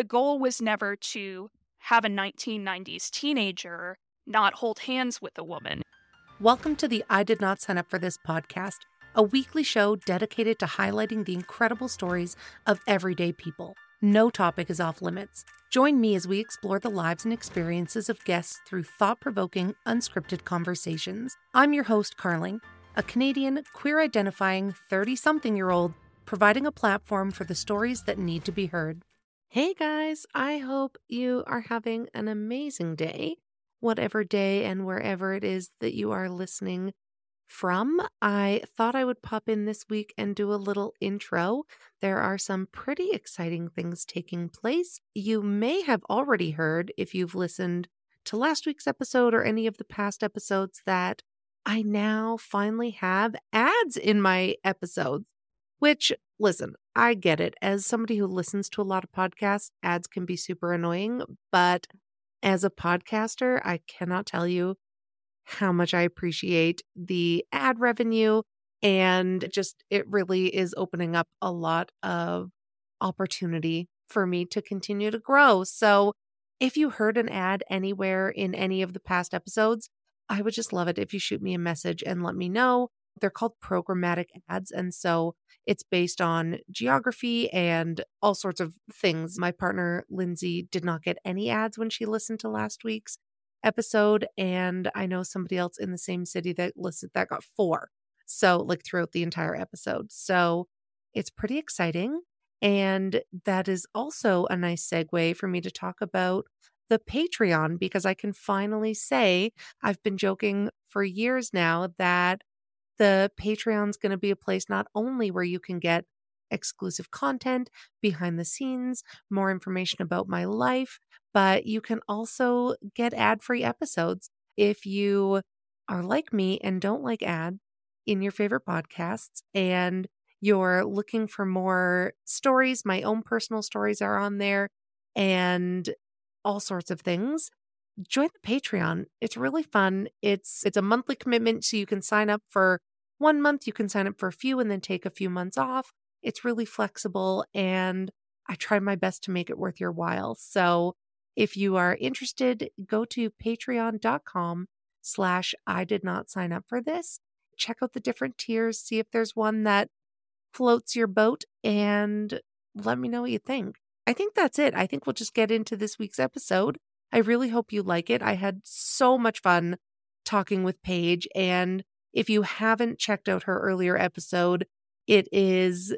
The goal was never to have a 1990s teenager not hold hands with a woman. Welcome to the I Did Not Sign Up for This podcast, a weekly show dedicated to highlighting the incredible stories of everyday people. No topic is off limits. Join me as we explore the lives and experiences of guests through thought provoking, unscripted conversations. I'm your host, Carling, a Canadian queer identifying 30 something year old providing a platform for the stories that need to be heard. Hey guys, I hope you are having an amazing day, whatever day and wherever it is that you are listening from. I thought I would pop in this week and do a little intro. There are some pretty exciting things taking place. You may have already heard, if you've listened to last week's episode or any of the past episodes, that I now finally have ads in my episodes, which, listen, I get it. As somebody who listens to a lot of podcasts, ads can be super annoying, but as a podcaster, I cannot tell you how much I appreciate the ad revenue. And just it really is opening up a lot of opportunity for me to continue to grow. So if you heard an ad anywhere in any of the past episodes, I would just love it if you shoot me a message and let me know. They're called programmatic ads. And so it's based on geography and all sorts of things. My partner, Lindsay, did not get any ads when she listened to last week's episode. And I know somebody else in the same city that listed that got four. So, like throughout the entire episode. So, it's pretty exciting. And that is also a nice segue for me to talk about the Patreon because I can finally say I've been joking for years now that the Patreon's going to be a place not only where you can get exclusive content, behind the scenes, more information about my life, but you can also get ad free episodes. If you are like me and don't like ad in your favorite podcasts and you're looking for more stories, my own personal stories are on there and all sorts of things. Join the Patreon. It's really fun. It's it's a monthly commitment so you can sign up for one month, you can sign up for a few and then take a few months off. It's really flexible and I try my best to make it worth your while. So if you are interested, go to patreon.com slash I did not sign up for this. Check out the different tiers, see if there's one that floats your boat, and let me know what you think. I think that's it. I think we'll just get into this week's episode. I really hope you like it. I had so much fun talking with Paige, and if you haven't checked out her earlier episode, it is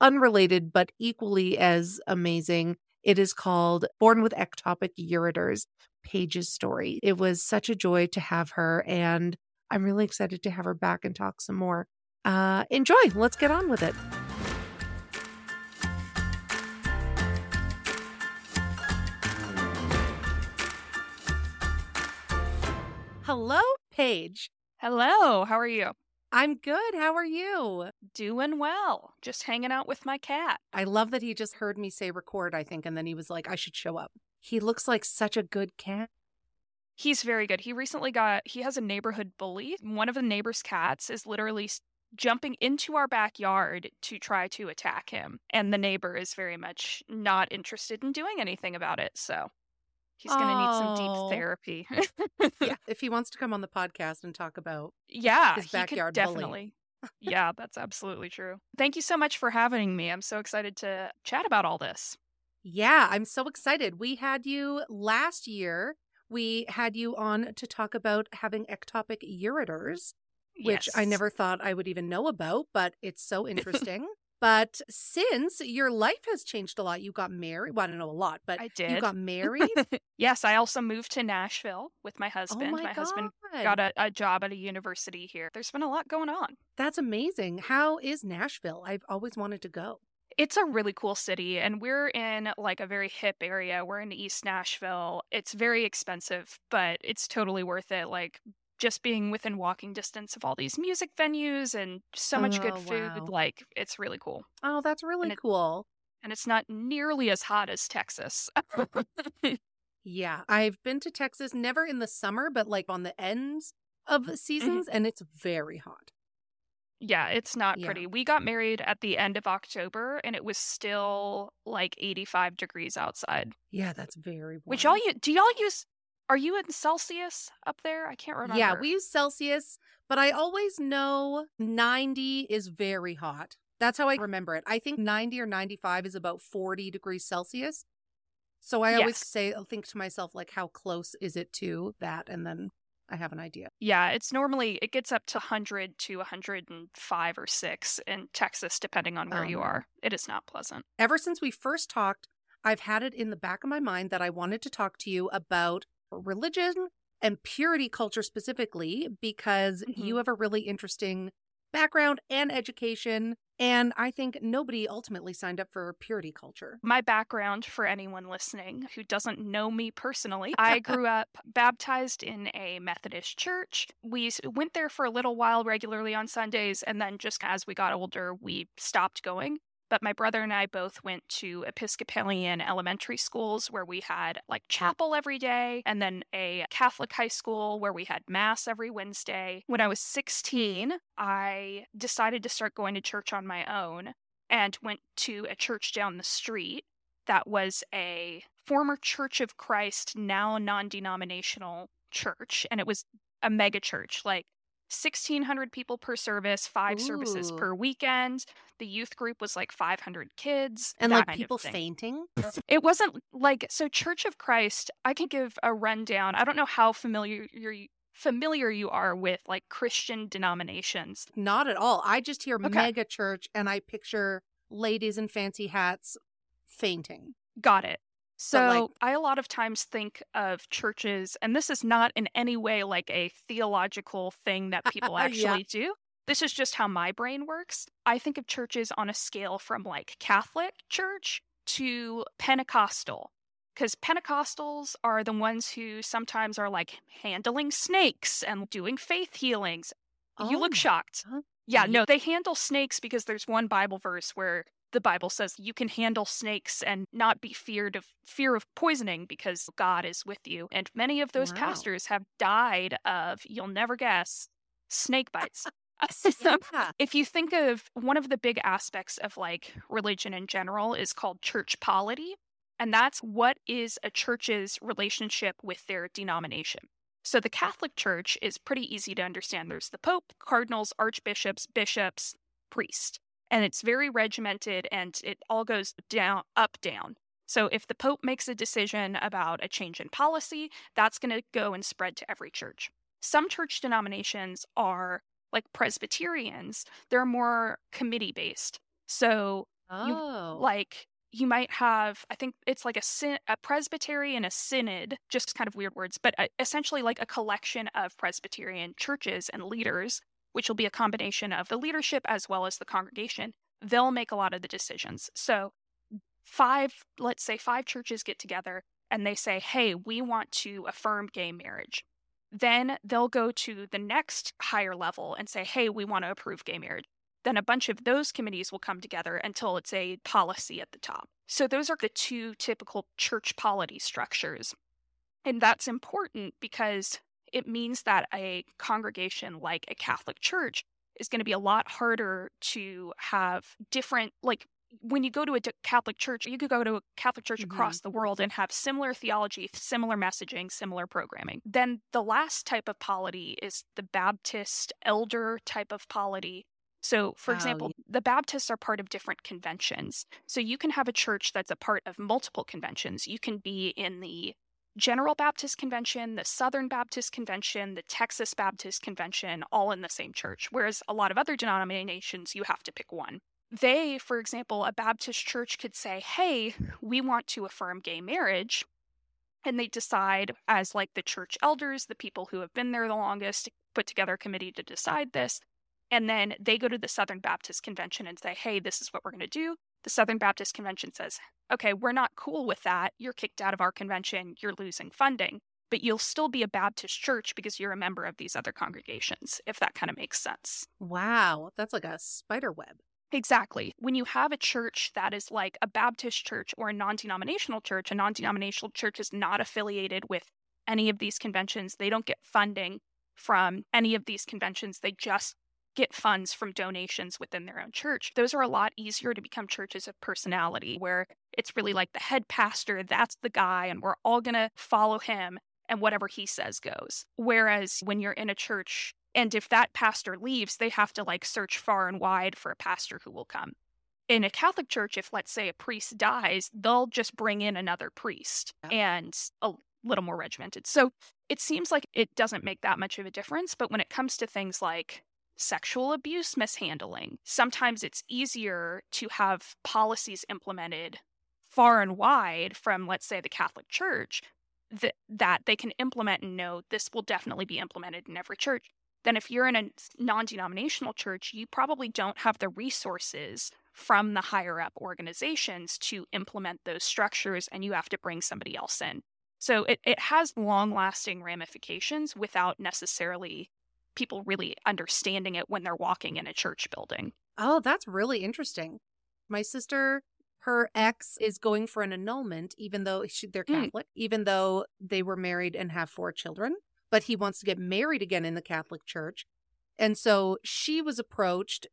unrelated but equally as amazing. It is called Born with Ectopic Ureters Paige's Story. It was such a joy to have her, and I'm really excited to have her back and talk some more. Uh, enjoy. Let's get on with it. Hello, Paige. Hello, how are you? I'm good. How are you? Doing well. Just hanging out with my cat. I love that he just heard me say record, I think, and then he was like, I should show up. He looks like such a good cat. He's very good. He recently got, he has a neighborhood bully. One of the neighbor's cats is literally jumping into our backyard to try to attack him. And the neighbor is very much not interested in doing anything about it. So He's going to need some deep oh. therapy. yeah, if he wants to come on the podcast and talk about yeah, his backyard definitely. yeah, that's absolutely true. Thank you so much for having me. I'm so excited to chat about all this. Yeah, I'm so excited. We had you last year. We had you on to talk about having ectopic ureters, which I never thought I would even know about, but it's so interesting. But since your life has changed a lot, you got married. Well, I don't know a lot, but I did. you got married. yes, I also moved to Nashville with my oh husband. oh my, husband God. got a, a job at a university here. There's been a lot going on. That's amazing. How is Nashville? I've always wanted to go. It's a really cool city, and we're in like a very hip area. We're in East Nashville. It's very expensive, but it's totally worth it. Like just being within walking distance of all these music venues and so much good Oh, food, wow. like it's really cool. Oh, that's really it- cool. And it's not nearly as hot as Texas. Yeah, I've been to Texas, never in the summer, but like on the ends of Mm-hmm. the seasons, and it's very hot. yeah, it's not Yeah. pretty. We got married at the end of October, and it was still like 85 degrees outside. Yeah, that's very warm. Which y'all you do y'all use? Are you in Celsius up there? I can't remember. Yeah, we use Celsius, but I always know 90 is very hot. That's how I remember it. I think 90 or 95 is about 40 degrees Celsius. So I always Yes. say, I'll think to myself, like, how close is it to that? And then I have an idea. Yeah, it's normally it gets up to 100 to 105 or 6 in Texas depending on where Oh, you are. It is not pleasant. Ever since we first talked, I've had it in the back of my mind that I wanted to talk to you about religion and purity culture specifically because you Mhm. have a really interesting background and education. And I think nobody ultimately signed up for purity culture. My background for anyone listening who doesn't know me personally, I grew up baptized in a Methodist church. We went there for a little while regularly on Sundays, and then just as we got older, we stopped going. But my brother and I both went to Episcopalian elementary schools where we had like chapel every day, and then a Catholic high school where we had Mass every Wednesday. When I was 16, I decided to start going to church on my own and went to a church down the street that was a former Church of Christ, now non denominational church. And it was a mega church, like 1,600 people per service, five services per weekend. The youth group was like 500 kids. And like people fainting. It wasn't like so Church of Christ, I can give a rundown. I don't know how familiar you're familiar you are with like Christian denominations. Not at all. I just hear Okay. mega church and I picture ladies in fancy hats fainting. Got it. So like- I a lot of times think of churches, and this is not in any way like a theological thing that people Yeah. actually do. This is just how my brain works. I think of churches on a scale from like Catholic church to Pentecostal. Because Pentecostals are the ones who sometimes are like handling snakes and doing faith healings. you Oh look shocked. God. Yeah, no, they handle snakes because there's one Bible verse where the Bible says you can handle snakes and not be feared of fear of poisoning because God is with you. And many of those Wow. pastors have died of, you'll never guess, snake bites. Yeah. if you think of one of the big aspects of like religion in general is called church polity and that's what is a church's relationship with their denomination so the catholic church is pretty easy to understand there's the pope cardinals archbishops bishops priest and it's very regimented and it all goes down up down so if the pope makes a decision about a change in policy that's going to go and spread to every church some church denominations are like Presbyterians, they're more committee based. So, Oh. like, you might have, I think it's like a, syn- a presbytery and a synod, just kind of weird words, but uh, essentially like a collection of Presbyterian churches and leaders, which will be a combination of the leadership as well as the congregation. They'll make a lot of the decisions. So, five, let's say five churches get together and they say, hey, we want to affirm gay marriage then they'll go to the next higher level and say, hey, we want to approve gay marriage. Then a bunch of those committees will come together until it's a policy at the top. So those are the two typical church polity structures. And that's important because it means that a congregation like a Catholic church is going to be a lot harder to have different, like, when you go to a Catholic church, you could go to a Catholic church Mhm. across the world and have similar theology, similar messaging, similar programming. Then the last type of polity is the Baptist elder type of polity, So, for Oh, example, the Baptists are part of different conventions. So, you can have a church that's a part of multiple conventions. You can be in the General Baptist Convention, the Southern Baptist Convention, the Texas Baptist Convention, all in the same church. Whereas a lot of other denominations, you have to pick one. They, for example, a Baptist church could say, hey, we want to affirm gay marriage. And they decide, as like the church elders, the people who have been there the longest, put together a committee to decide this. And then they go to the Southern Baptist Convention and say, hey, this is what we're going to do. The Southern Baptist Convention says, okay, we're not cool with that. You're kicked out of our convention. You're losing funding. But you'll still be a Baptist church because you're a member of these other congregations, if that kind of makes sense. Wow, that's like a spider web. Exactly. When you have a church that is like a Baptist church or a non denominational church, a non denominational church is not affiliated with any of these conventions. They don't get funding from any of these conventions. They just get funds from donations within their own church. Those are a lot easier to become churches of personality, where it's really like the head pastor, that's the guy, and we're all going to follow him, and whatever he says goes. Whereas when you're in a church, and if that pastor leaves, they have to like search far and wide for a pastor who will come. In a Catholic church, if let's say a priest dies, they'll just bring in another priest and a little more regimented. So it seems like it doesn't make that much of a difference. But when it comes to things like sexual abuse mishandling, sometimes it's easier to have policies implemented far and wide from, let's say, the Catholic Church that, that they can implement and know this will definitely be implemented in every church. Then, if you're in a non denominational church, you probably don't have the resources from the higher up organizations to implement those structures, and you have to bring somebody else in. So, it, it has long lasting ramifications without necessarily people really understanding it when they're walking in a church building. Oh, that's really interesting. My sister, her ex is going for an annulment, even though she, they're Mm. Catholic, even though they were married and have four children. But he wants to get married again in the Catholic Church. And so she was approached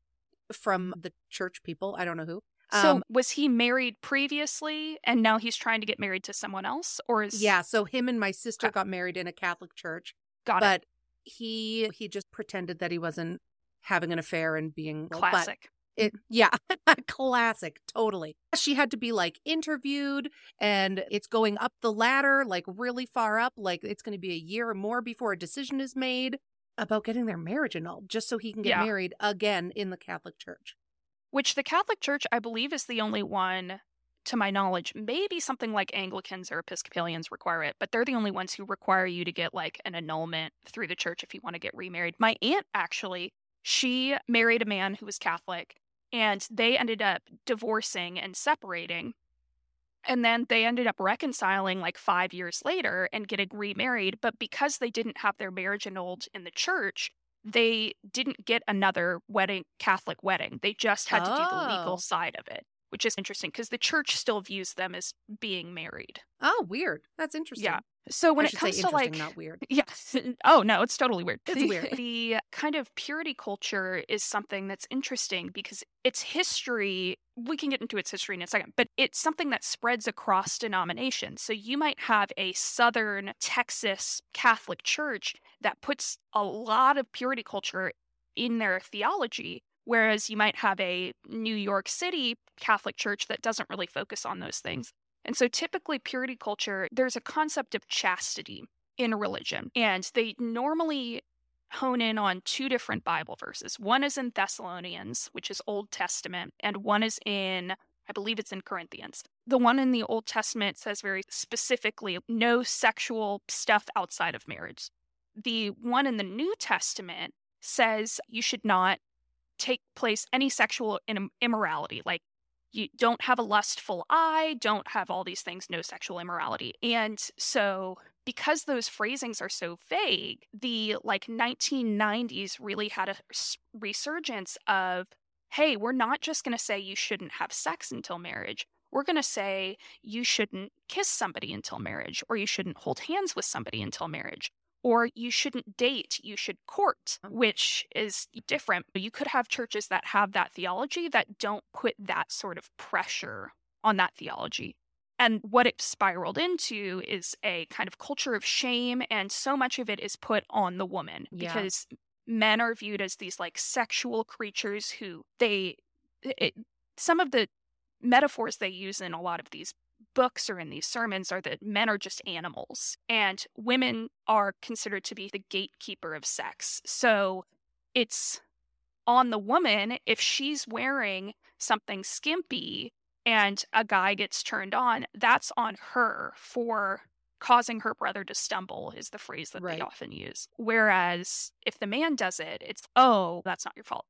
from the church people. I don't know who. So, Um, was he married previously and now he's trying to get married to someone else? Or is. yeah, so him and my sister Okay. got married in a Catholic church, got it. He he just pretended that he wasn't having an affair and being Classic. It mm-hmm. yeah, classic, totally. She had to be like interviewed and it's going up the ladder like really far up, like it's going to be a year or more before a decision is made about getting their marriage annulled just so he can get Yeah. married again in the Catholic Church. which the Catholic Church, I believe, is the only one, to my knowledge. Maybe something like Anglicans or Episcopalians require it, but they're the only ones who require you to get like an annulment through the church if you want to get remarried. My aunt actually, she married a man who was Catholic, and they ended up divorcing and separating. And then they ended up reconciling like five years later and getting remarried. But because they didn't have their marriage annulled in the church, they didn't get another wedding, Catholic wedding. They just had to do the Oh. legal side of it, which is interesting because the church still views them as being married. Oh, weird. That's interesting. Yeah. So when it comes to like not weird. yeah. Oh no, it's totally weird. It's the, weird. The kind of purity culture is something that's interesting because its history, we can get into its history in a second, but it's something that spreads across denominations. So you might have a southern Texas Catholic church that puts a lot of purity culture in their theology. Whereas you might have a New York City Catholic church that doesn't really focus on those things. And so typically, purity culture, there's a concept of chastity in religion. And they normally hone in on two different Bible verses. One is in Thessalonians, which is Old Testament, and one is in, I believe it's in Corinthians. The one in the Old Testament says very specifically no sexual stuff outside of marriage. The one in the New Testament says you should not take place any sexual immorality, like you don't have a lustful eye, don't have all these things, no sexual immorality. And so because those phrasings are so vague, the like 1990s really had a resurgence of hey, we're not just going to say you shouldn't have sex until marriage. We're going to say you shouldn't kiss somebody until marriage, or you shouldn't hold hands with somebody until marriage, or you shouldn't date, you should court, oh. which is different. You could have churches that have that theology that don't put that sort of pressure on that theology. And what it spiraled into is a kind of culture of shame, and so much of it is put on the woman Yeah. because men are viewed as these like sexual creatures who they it, some of the metaphors they use in a lot of these books or in these sermons are that men are just animals and women are considered to be the gatekeeper of sex. So it's on the woman if she's wearing something skimpy and a guy gets turned on, that's on her for causing her brother to stumble is the phrase that Right. they often use. Whereas if the man does it, it's oh, that's not your fault.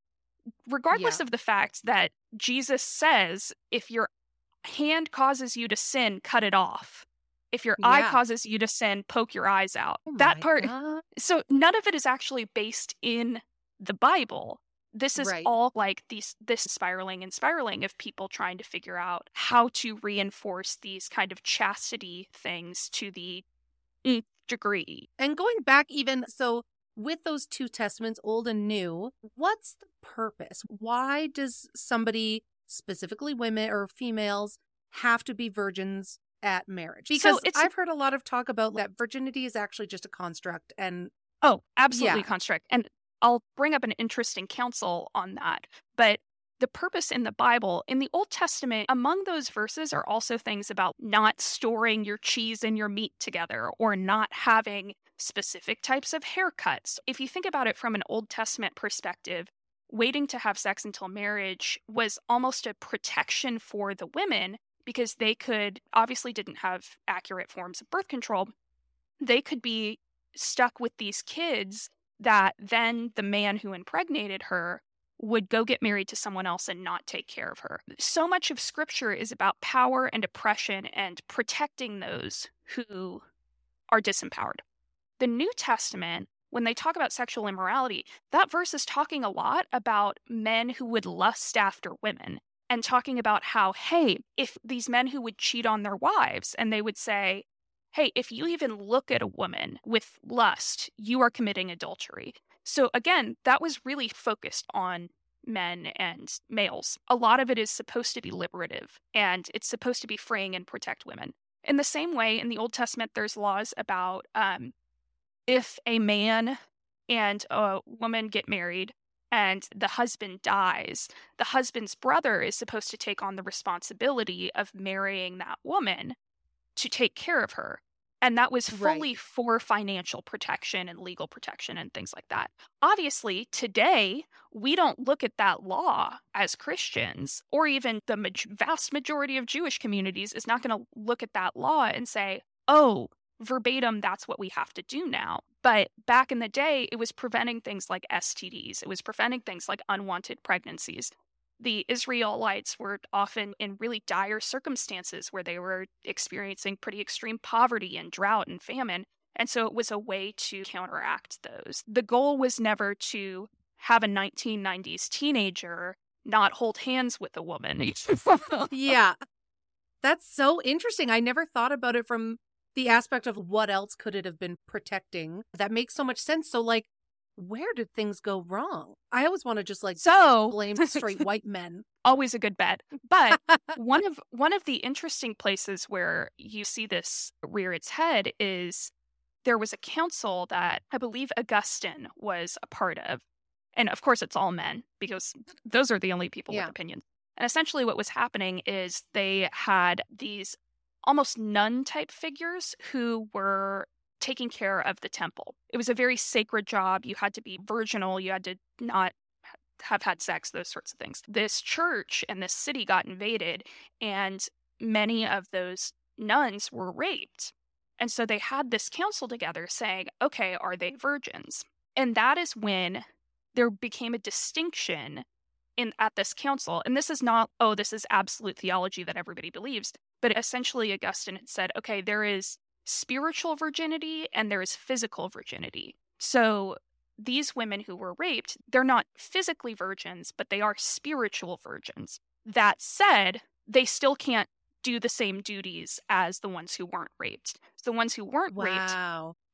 Regardless Yeah. of the fact that Jesus says if your hand causes you to sin, cut it off. If your eye causes you to sin, poke your eyes out. Oh that part God. so none of it is actually based in the Bible. This is Right. all like these this spiraling and spiraling of people trying to figure out how to reinforce these kind of chastity things to the nth degree. And going back even so with those two testaments, old and new, what's the purpose? Why does somebody, specifically women or females, have to be virgins at marriage? Because it's- I've heard a lot of talk about that virginity is actually just a construct and Oh, absolutely Yeah. construct. And I'll bring up an interesting council on that. But the purpose in the Bible, in the Old Testament, among those verses are also things about not storing your cheese and your meat together or not having specific types of haircuts. If you think about it from an Old Testament perspective, waiting to have sex until marriage was almost a protection for the women because they could obviously didn't have accurate forms of birth control. They could be stuck with these kids that then the man who impregnated her would go get married to someone else and not take care of her. So much of scripture is about power and oppression and protecting those who are disempowered. The New Testament, when they talk about sexual immorality, that verse is talking a lot about men who would lust after women and talking about how, hey, if these men who would cheat on their wives and they would say, hey, if you even look at a woman with lust, you are committing adultery. So again, that was really focused on men and males. A lot of it is supposed to be liberative and it's supposed to be freeing and protect women. In the same way, in the Old Testament, there's laws about um, if a man and a woman get married and the husband dies, the husband's brother is supposed to take on the responsibility of marrying that woman to take care of her. And that was Right. fully for financial protection and legal protection and things like that. Obviously, today, we don't look at that law as Christians, or even the vast majority of Jewish communities is not going to look at that law and say, oh, verbatim, that's what we have to do now. But back in the day, it was preventing things like STDs, it was preventing things like unwanted pregnancies. The Israelites were often in really dire circumstances where they were experiencing pretty extreme poverty and drought and famine. And so it was a way to counteract those. The goal was never to have a 1990s teenager not hold hands with a woman. yeah. That's so interesting. I never thought about it from the aspect of what else could it have been protecting. That makes so much sense. So like where did things go wrong? I always want to just like so blame straight white men. always a good bet. But one of one of the interesting places where you see this rear its head is there was a council that I believe Augustine was a part of. And of course it's all men because those are the only people Yeah. with opinions. And essentially what was happening is they had these almost nun type figures who were taking care of the temple. It was a very sacred job. You had to be virginal, you had to not have had sex, those sorts of things. This church and this city got invaded, and many of those nuns were raped. And so they had this council together saying, okay, are they virgins? And that is when there became a distinction in at this council. And this is not, oh, this is absolute theology that everybody believes, but essentially Augustine had said, okay, there is spiritual virginity and there is physical virginity. So these women who were raped, they're not physically virgins, but they are spiritual virgins. That said, they still can't do the same duties as the ones who weren't raped. So the ones who weren't raped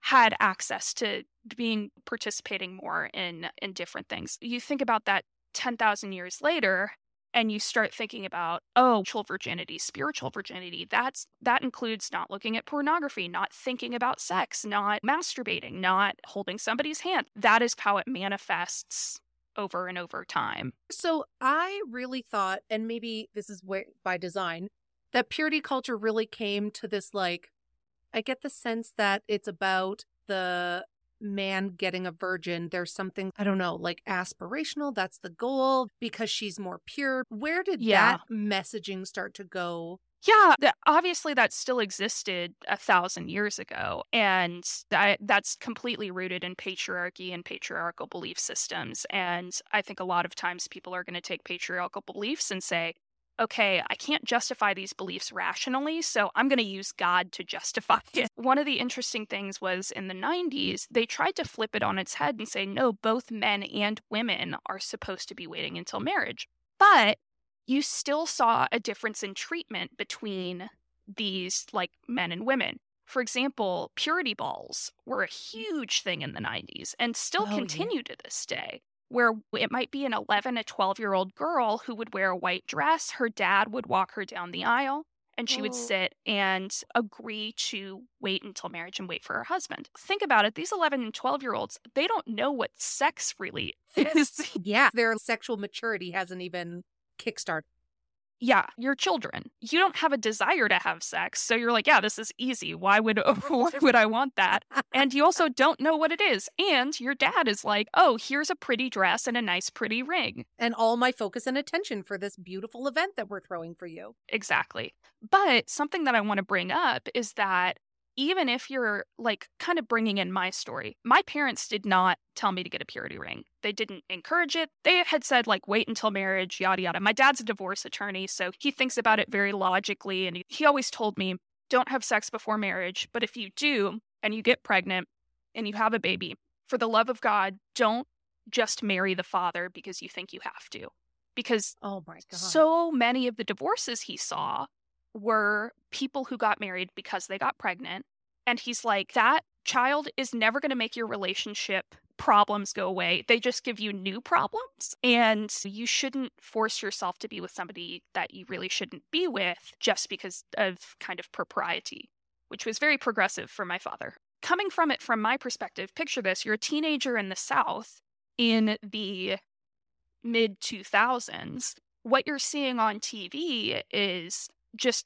had access to being participating more in in different things. You think about that 10,000 years later, and you start thinking about oh spiritual virginity spiritual virginity that's that includes not looking at pornography not thinking about sex not masturbating not holding somebody's hand. That is how it manifests over and over time. So i really thought and maybe this is where, by design that purity culture really came to this like i get the sense that it's about the man getting a virgin. There's something, I don't know, like aspirational. That's the goal because she's more pure. Where did yeah. that messaging start to go? Yeah, obviously that still existed a thousand years ago. And that, that's completely rooted in patriarchy and patriarchal belief systems. And I think a lot of times people are going to take patriarchal beliefs and say, okay, I can't justify these beliefs rationally, so I'm going to use God to justify it. One of the interesting things was in the 90s, they tried to flip it on its head and say, no, both men and women are supposed to be waiting until marriage. But you still saw a difference in treatment between these like men and women. For example, purity balls were a huge thing in the 90s and still oh, continue yeah. to this day where it might be an 11 to 12 year old girl who would wear a white dress. Her dad would walk her down the aisle and she oh. would sit and agree to wait until marriage and wait for her husband. Think about it. These 11 and 12 year olds, they don't know what sex really is. yeah. Their sexual maturity hasn't even kickstarted yeah, your children. You don't have a desire to have sex. So you're like, yeah, this is easy. Why would why would I want that? And you also don't know what it is. And your dad is like, "Oh, here's a pretty dress and a nice pretty ring." And all my focus and attention for this beautiful event that we're throwing for you. Exactly. But something that I want to bring up is that even if you're like kind of bringing in my story, my parents did not tell me to get a purity ring. They didn't encourage it. They had said, like, wait until marriage, yada, yada. My dad's a divorce attorney, so he thinks about it very logically. And he always told me, don't have sex before marriage. But if you do and you get pregnant and you have a baby, for the love of God, don't just marry the father because you think you have to. Because oh my God. so many of the divorces he saw were people who got married because they got pregnant. And he's like, that child is never going to make your relationship problems go away. They just give you new problems. And you shouldn't force yourself to be with somebody that you really shouldn't be with just because of kind of propriety, which was very progressive for my father. Coming from it from my perspective, picture this you're a teenager in the South in the mid 2000s. What you're seeing on TV is just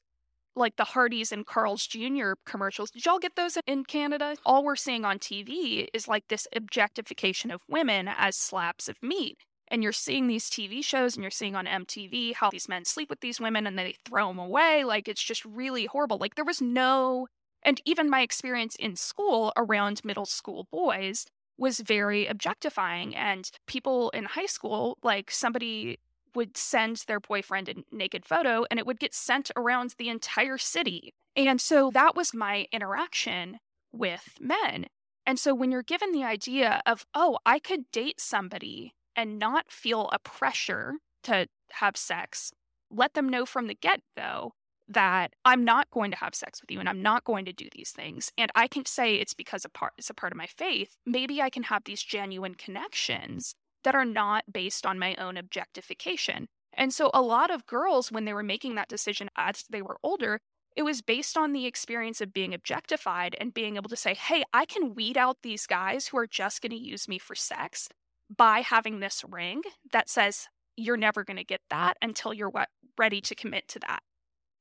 like the Hardee's and Carl's Jr. commercials. Did y'all get those in Canada? All we're seeing on TV is like this objectification of women as slabs of meat. And you're seeing these TV shows and you're seeing on MTV how these men sleep with these women and they throw them away. Like it's just really horrible. Like there was no, and even my experience in school around middle school boys was very objectifying. And people in high school, like somebody would send their boyfriend a naked photo and it would get sent around the entire city. And so that was my interaction with men. And so when you're given the idea of, oh, I could date somebody and not feel a pressure to have sex, let them know from the get go that I'm not going to have sex with you and I'm not going to do these things. And I can say it's because of part, it's a part of my faith. Maybe I can have these genuine connections that are not based on my own objectification. And so a lot of girls, when they were making that decision as they were older, it was based on the experience of being objectified and being able to say, hey, I can weed out these guys who are just going to use me for sex by having this ring that says, you're never going to get that until you're ready to commit to that,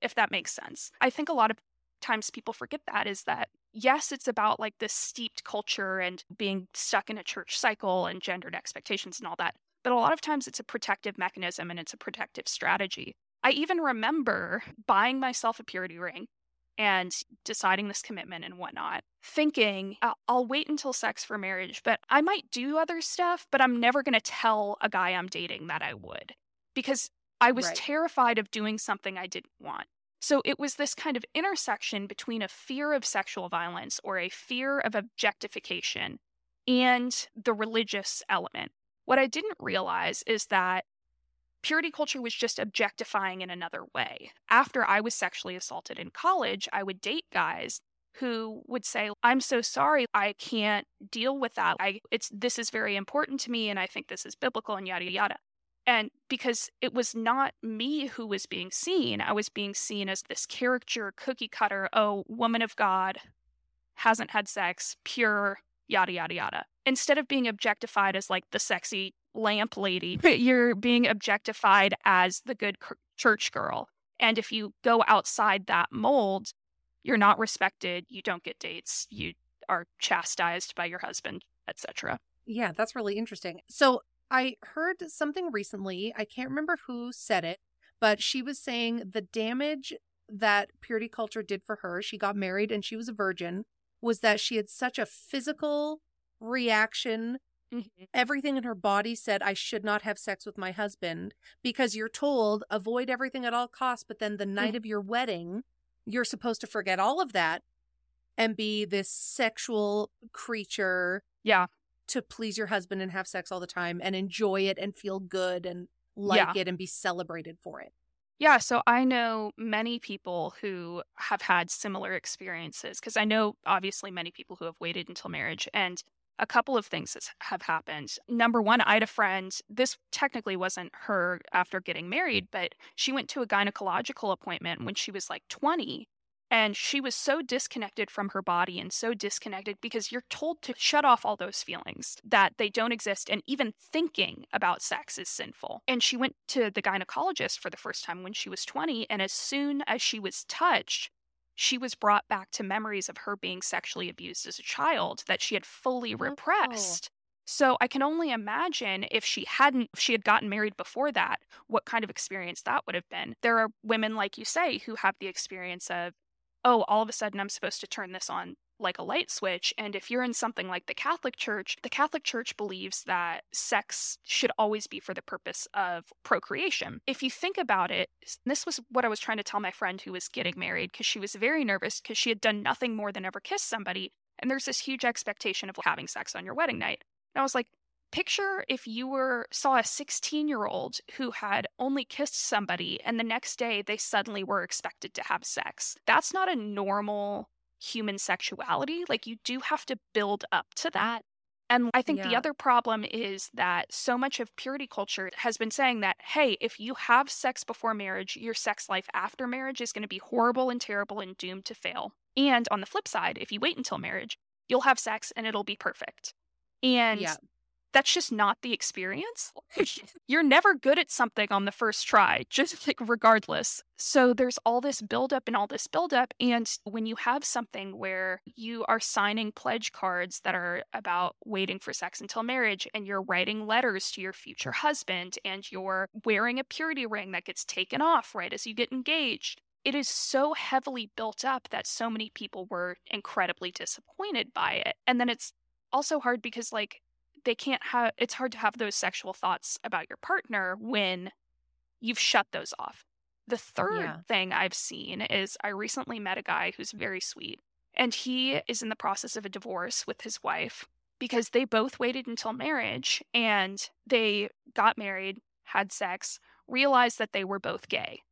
if that makes sense. I think a lot of times people forget that is that yes, it's about like this steeped culture and being stuck in a church cycle and gendered expectations and all that. But a lot of times it's a protective mechanism and it's a protective strategy. I even remember buying myself a purity ring and deciding this commitment and whatnot, thinking, I'll wait until sex for marriage, but I might do other stuff, but I'm never going to tell a guy I'm dating that I would because I was right. terrified of doing something I didn't want. So it was this kind of intersection between a fear of sexual violence or a fear of objectification and the religious element. What I didn't realize is that purity culture was just objectifying in another way. After I was sexually assaulted in college, I would date guys who would say, "I'm so sorry, I can't deal with that. I it's this is very important to me and I think this is biblical and yada yada." And because it was not me who was being seen, I was being seen as this caricature, cookie cutter, oh, woman of God, hasn't had sex, pure, yada, yada, yada. Instead of being objectified as like the sexy lamp lady, you're being objectified as the good church girl. And if you go outside that mold, you're not respected, you don't get dates, you are chastised by your husband, etc. Yeah, that's really interesting. So I heard something recently. I can't remember who said it, but she was saying the damage that purity culture did for her, she got married and she was a virgin, was that she had such a physical reaction. Mm-hmm. Everything in her body said, I should not have sex with my husband because you're told avoid everything at all costs. But then the night mm-hmm. of your wedding, you're supposed to forget all of that and be this sexual creature. Yeah to please your husband and have sex all the time and enjoy it and feel good and like yeah. it and be celebrated for it. Yeah, so I know many people who have had similar experiences because I know obviously many people who have waited until marriage and a couple of things have happened. Number one, I had a friend, this technically wasn't her after getting married, but she went to a gynecological appointment when she was like 20 and she was so disconnected from her body and so disconnected because you're told to shut off all those feelings, that they don't exist. And even thinking about sex is sinful. And she went to the gynecologist for the first time when she was 20. And as soon as she was touched, she was brought back to memories of her being sexually abused as a child that she had fully oh. repressed. So I can only imagine if she hadn't, if she had gotten married before that, what kind of experience that would have been. There are women, like you say, who have the experience of oh, all of a sudden I'm supposed to turn this on like a light switch. And if you're in something like the Catholic Church, the Catholic Church believes that sex should always be for the purpose of procreation. If you think about it, this was what I was trying to tell my friend who was getting married because she was very nervous because she had done nothing more than ever kiss somebody. And there's this huge expectation of having sex on your wedding night. And I was like, picture if you were saw a 16 year old who had only kissed somebody and the next day they suddenly were expected to have sex that's not a normal human sexuality like you do have to build up to that and I think yeah. the other problem is that so much of purity culture has been saying that, hey, if you have sex before marriage, your sex life after marriage is going to be horrible and terrible and doomed to fail. And on the flip side, if you wait until marriage, you'll have sex and it'll be perfect. And yeah that's just not the experience. You're never good at something on the first try, just like regardless. So there's all this buildup and all this buildup. And when you have something where you are signing pledge cards that are about waiting for sex until marriage, and you're writing letters to your future husband, and you're wearing a purity ring that gets taken off right as you get engaged, it is so heavily built up that so many people were incredibly disappointed by it. And then it's also hard because, like, they can't have it's hard to have those sexual thoughts about your partner when you've shut those off. The third yeah. thing I've seen is I recently met a guy who's very sweet and he is in the process of a divorce with his wife because they both waited until marriage and they got married, had sex, realized that they were both gay.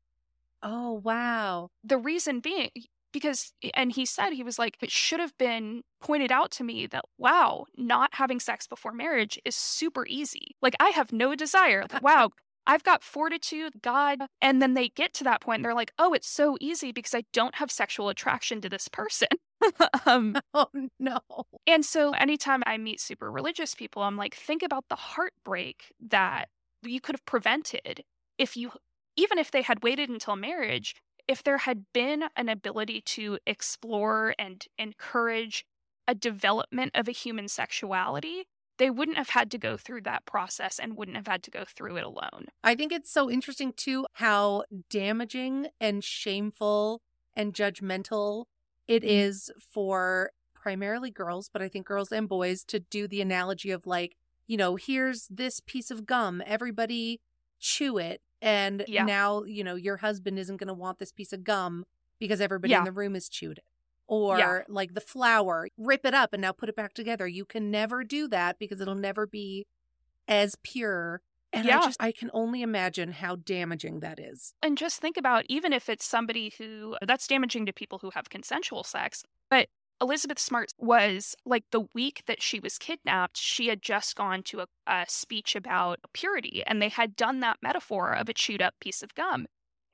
Oh, wow. The reason being, because and he said he was like it should have been pointed out to me that wow not having sex before marriage is super easy like i have no desire wow I've got fortitude, God. And then they get to that point and they're like, oh, it's so easy because I don't have sexual attraction to this person. um, oh, no. And so anytime I meet super religious people, I'm like, think about the heartbreak that you could have prevented if you, even if they had waited until marriage if there had been an ability to explore and encourage a development of a human sexuality, they wouldn't have had to go through that process and wouldn't have had to go through it alone. I think it's so interesting, too, how damaging and shameful and judgmental it mm-hmm. is for primarily girls, but I think girls and boys to do the analogy of like, you know, here's this piece of gum, everybody chew it and yeah. now you know your husband isn't going to want this piece of gum because everybody yeah. in the room has chewed it or yeah. like the flour rip it up and now put it back together you can never do that because it'll never be as pure and yeah. I just I can only imagine how damaging that is. And just think about even if it's somebody who that's damaging to people who have consensual sex, but Elizabeth Smart was like the week that she was kidnapped, she had just gone to a, a, speech about purity, and they had done that metaphor of a chewed up piece of gum.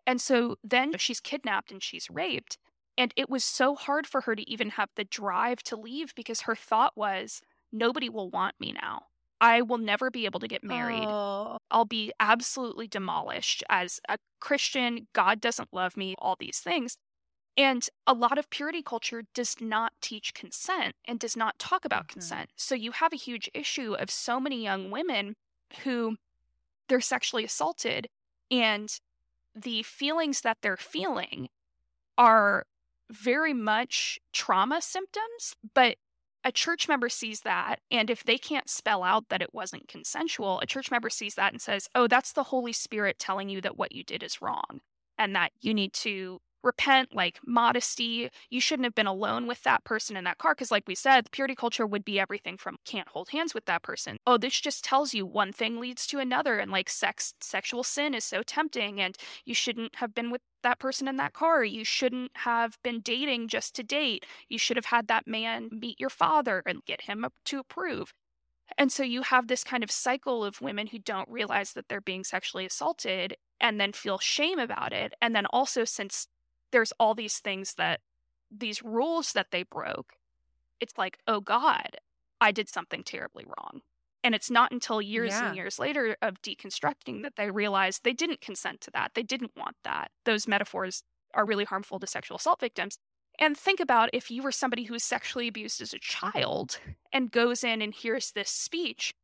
And so then she's kidnapped and she's raped. And it was so hard for her to even have the drive to leave because her thought was, nobody will want me now. I will never be able to get married. Oh. I'll be absolutely demolished as a Christian. God doesn't love me, all these things. And a lot of purity culture does not teach consent and does not talk about mm-hmm. consent. So you have a huge issue of so many young women who they're sexually assaulted and the feelings that they're feeling are very much trauma symptoms, but a church member sees that. And if they can't spell out that it wasn't consensual, a church member sees that and says, oh, that's the Holy Spirit telling you that what you did is wrong and that you need to repent, like modesty. You shouldn't have been alone with that person in that car. Because, like we said, purity culture would be everything from can't hold hands with that person. Oh, this just tells you one thing leads to another. And like sex, sexual sin is so tempting. And you shouldn't have been with that person in that car. You shouldn't have been dating just to date. You should have had that man meet your father and get him to approve. And so you have this kind of cycle of women who don't realize that they're being sexually assaulted and then feel shame about it. And then also, since there's all these things that these rules that they broke it's like oh god i did something terribly wrong. And it's not until years yeah. and years later of deconstructing that they realize they didn't consent to that they didn't want that. Those metaphors are really harmful to sexual assault victims. And think about if you were somebody who was sexually abused as a child and goes in and hears this speech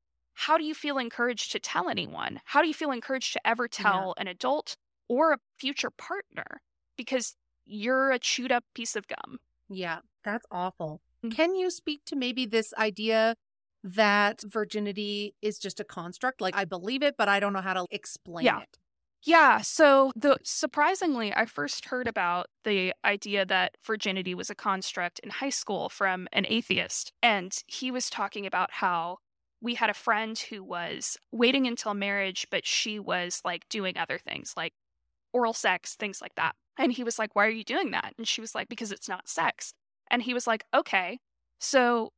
how do you feel encouraged to tell anyone? How do you feel encouraged to ever tell yeah. an adult or a future partner because you're a chewed up piece of gum. Yeah, that's awful. Mm-hmm. Can you speak to maybe this idea that virginity is just a construct? Like I believe it, but I don't know how to explain yeah. it. Yeah, so the surprisingly, I first heard about the idea that virginity was a construct in high school from an atheist, and he was talking about how we had a friend who was waiting until marriage, but she was like doing other things like oral sex, things like that. And he was like, Why are you doing that? And she was like, Because it's not sex. And he was like, Okay, so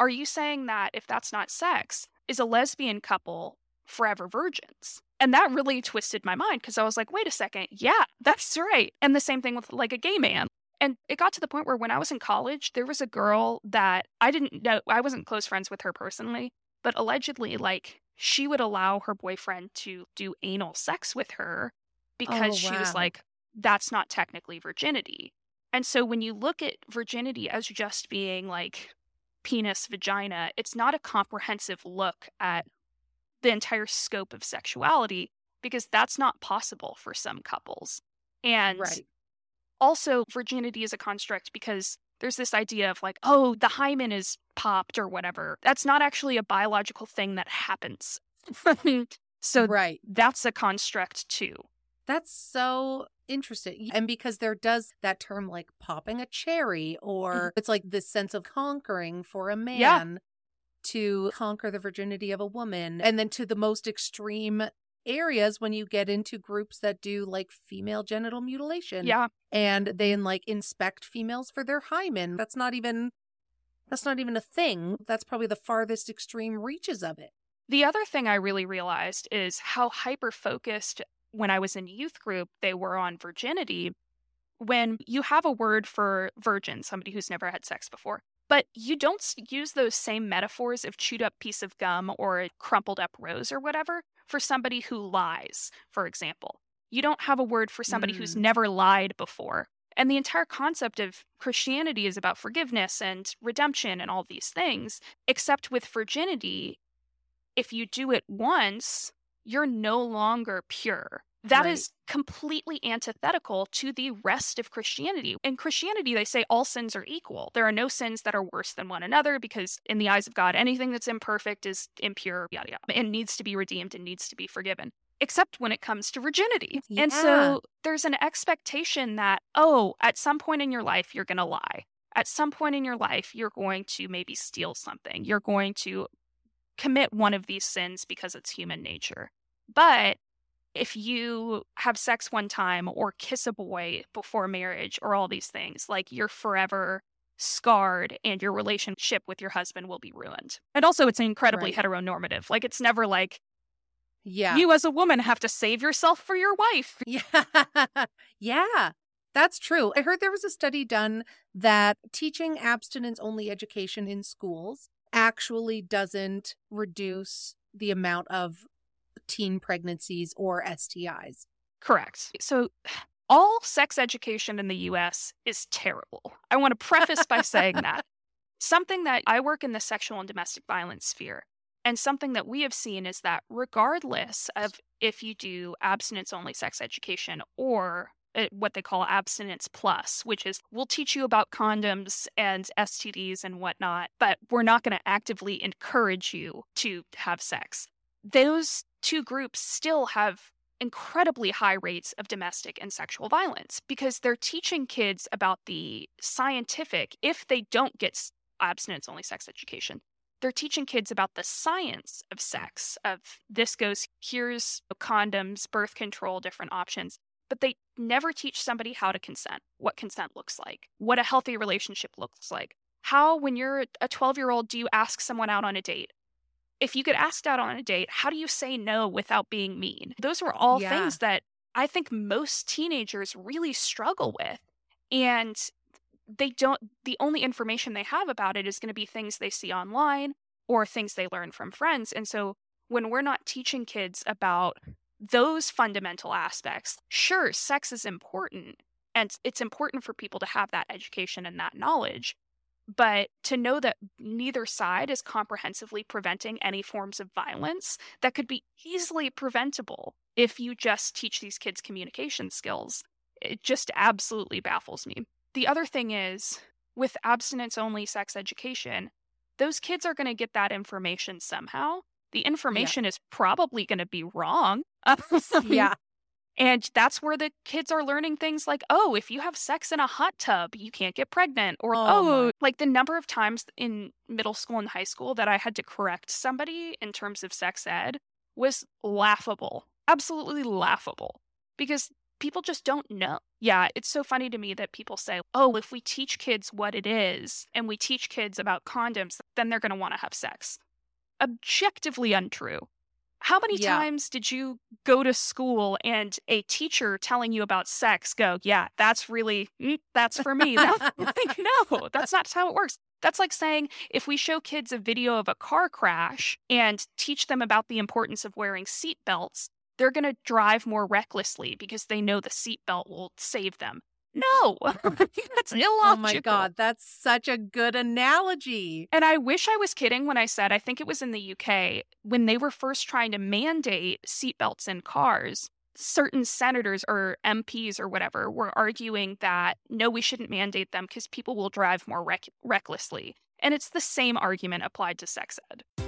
are you saying that if that's not sex, is a lesbian couple forever virgins? And that really twisted my mind because I was like, wait a second, yeah, that's right. And the same thing with like a gay man. And it got to the point where when I was in college, there was a girl that I didn't know, I wasn't close friends with her personally, but allegedly, like, she would allow her boyfriend to do anal sex with her oh, because oh, wow. she was like, that's not technically virginity. And so when you look at virginity as just being like penis, vagina, it's not a comprehensive look at the entire scope of sexuality because that's not possible for some couples. And right. also, virginity is a construct because there's this idea of like, oh, the hymen is popped or whatever. That's not actually a biological thing that happens. so right. that's a construct too. That's so interesting. And because there does that term like popping a cherry, or mm-hmm. it's like this sense of conquering for a man yeah. to conquer the virginity of a woman. And then to the most extreme areas when you get into groups that do like female genital mutilation. Yeah. And they like inspect females for their hymen. That's not even that's not even a thing. That's probably the farthest extreme reaches of it. The other thing I really realized is how hyper focused when I was in youth group, they were on virginity. When you have a word for virgin, somebody who's never had sex before, but you don't use those same metaphors of chewed up piece of gum or a crumpled up rose or whatever for somebody who lies, for example. You don't have a word for somebody mm. who's never lied before. And the entire concept of Christianity is about forgiveness and redemption and all these things, except with virginity, if you do it once, you're no longer pure. That right. is completely antithetical to the rest of Christianity. In Christianity, they say all sins are equal. There are no sins that are worse than one another because, in the eyes of God, anything that's imperfect is impure, yada, yada, and needs to be redeemed and needs to be forgiven, except when it comes to virginity. Yeah. And so there's an expectation that, oh, at some point in your life, you're going to lie. At some point in your life, you're going to maybe steal something. You're going to commit one of these sins because it's human nature. But if you have sex one time or kiss a boy before marriage or all these things, like you're forever scarred and your relationship with your husband will be ruined. And also, it's incredibly Right. heteronormative. Like, it's never like Yeah. you as a woman have to save yourself for your wife. Yeah. yeah. That's true. I heard there was a study done that teaching abstinence only education in schools actually doesn't reduce the amount of teen pregnancies or STIs. Correct. So, all sex education in the US is terrible. I want to preface by saying that. Something that I work in the sexual and domestic violence sphere, and something that we have seen is that regardless of if you do abstinence only sex education or uh, what they call abstinence plus, which is we'll teach you about condoms and STDs and whatnot, but we're not going to actively encourage you to have sex. Those two groups still have incredibly high rates of domestic and sexual violence because they're teaching kids about the scientific, if they don't get abstinence only sex education, they're teaching kids about the science of sex, of this goes, here's condoms, birth control, different options. But they never teach somebody how to consent, what consent looks like, what a healthy relationship looks like. How, when you're a 12 year old, do you ask someone out on a date? If you get asked out on a date, how do you say no without being mean? Those are all Yeah. things that I think most teenagers really struggle with. And they don't, the only information they have about it is going to be things they see online or things they learn from friends. And so when we're not teaching kids about those fundamental aspects, sure, sex is important and it's important for people to have that education and that knowledge but to know that neither side is comprehensively preventing any forms of violence that could be easily preventable if you just teach these kids communication skills, it just absolutely baffles me. The other thing is, with abstinence only sex education, those kids are going to get that information somehow. The information is probably going to be wrong. Yeah. And that's where the kids are learning things like, oh, if you have sex in a hot tub, you can't get pregnant. Or, Oh, oh, like the number of times in middle school and high school that I had to correct somebody in terms of sex ed was laughable. Absolutely laughable. Because people just don't know. Yeah, it's so funny to me that people say, oh, if we teach kids what it is and we teach kids about condoms, then they're going to want to have sex. Objectively untrue. How many Yeah. times did you go to school and a teacher telling you about sex go, yeah, that's really, mm, that's for me? That- like, no, that's not how it works. That's like saying if we show kids a video of a car crash and teach them about the importance of wearing seatbelts, they're going to drive more recklessly because they know the seatbelt will save them. No, that's illogical. Oh my God. That's such a good analogy. And I wish I was kidding when I said I think it was in the UK when they were first trying to mandate seatbelts in cars. Certain senators or MPs or whatever were arguing that no, we shouldn't mandate them because people will drive more rec- recklessly. And it's the same argument applied to sex ed.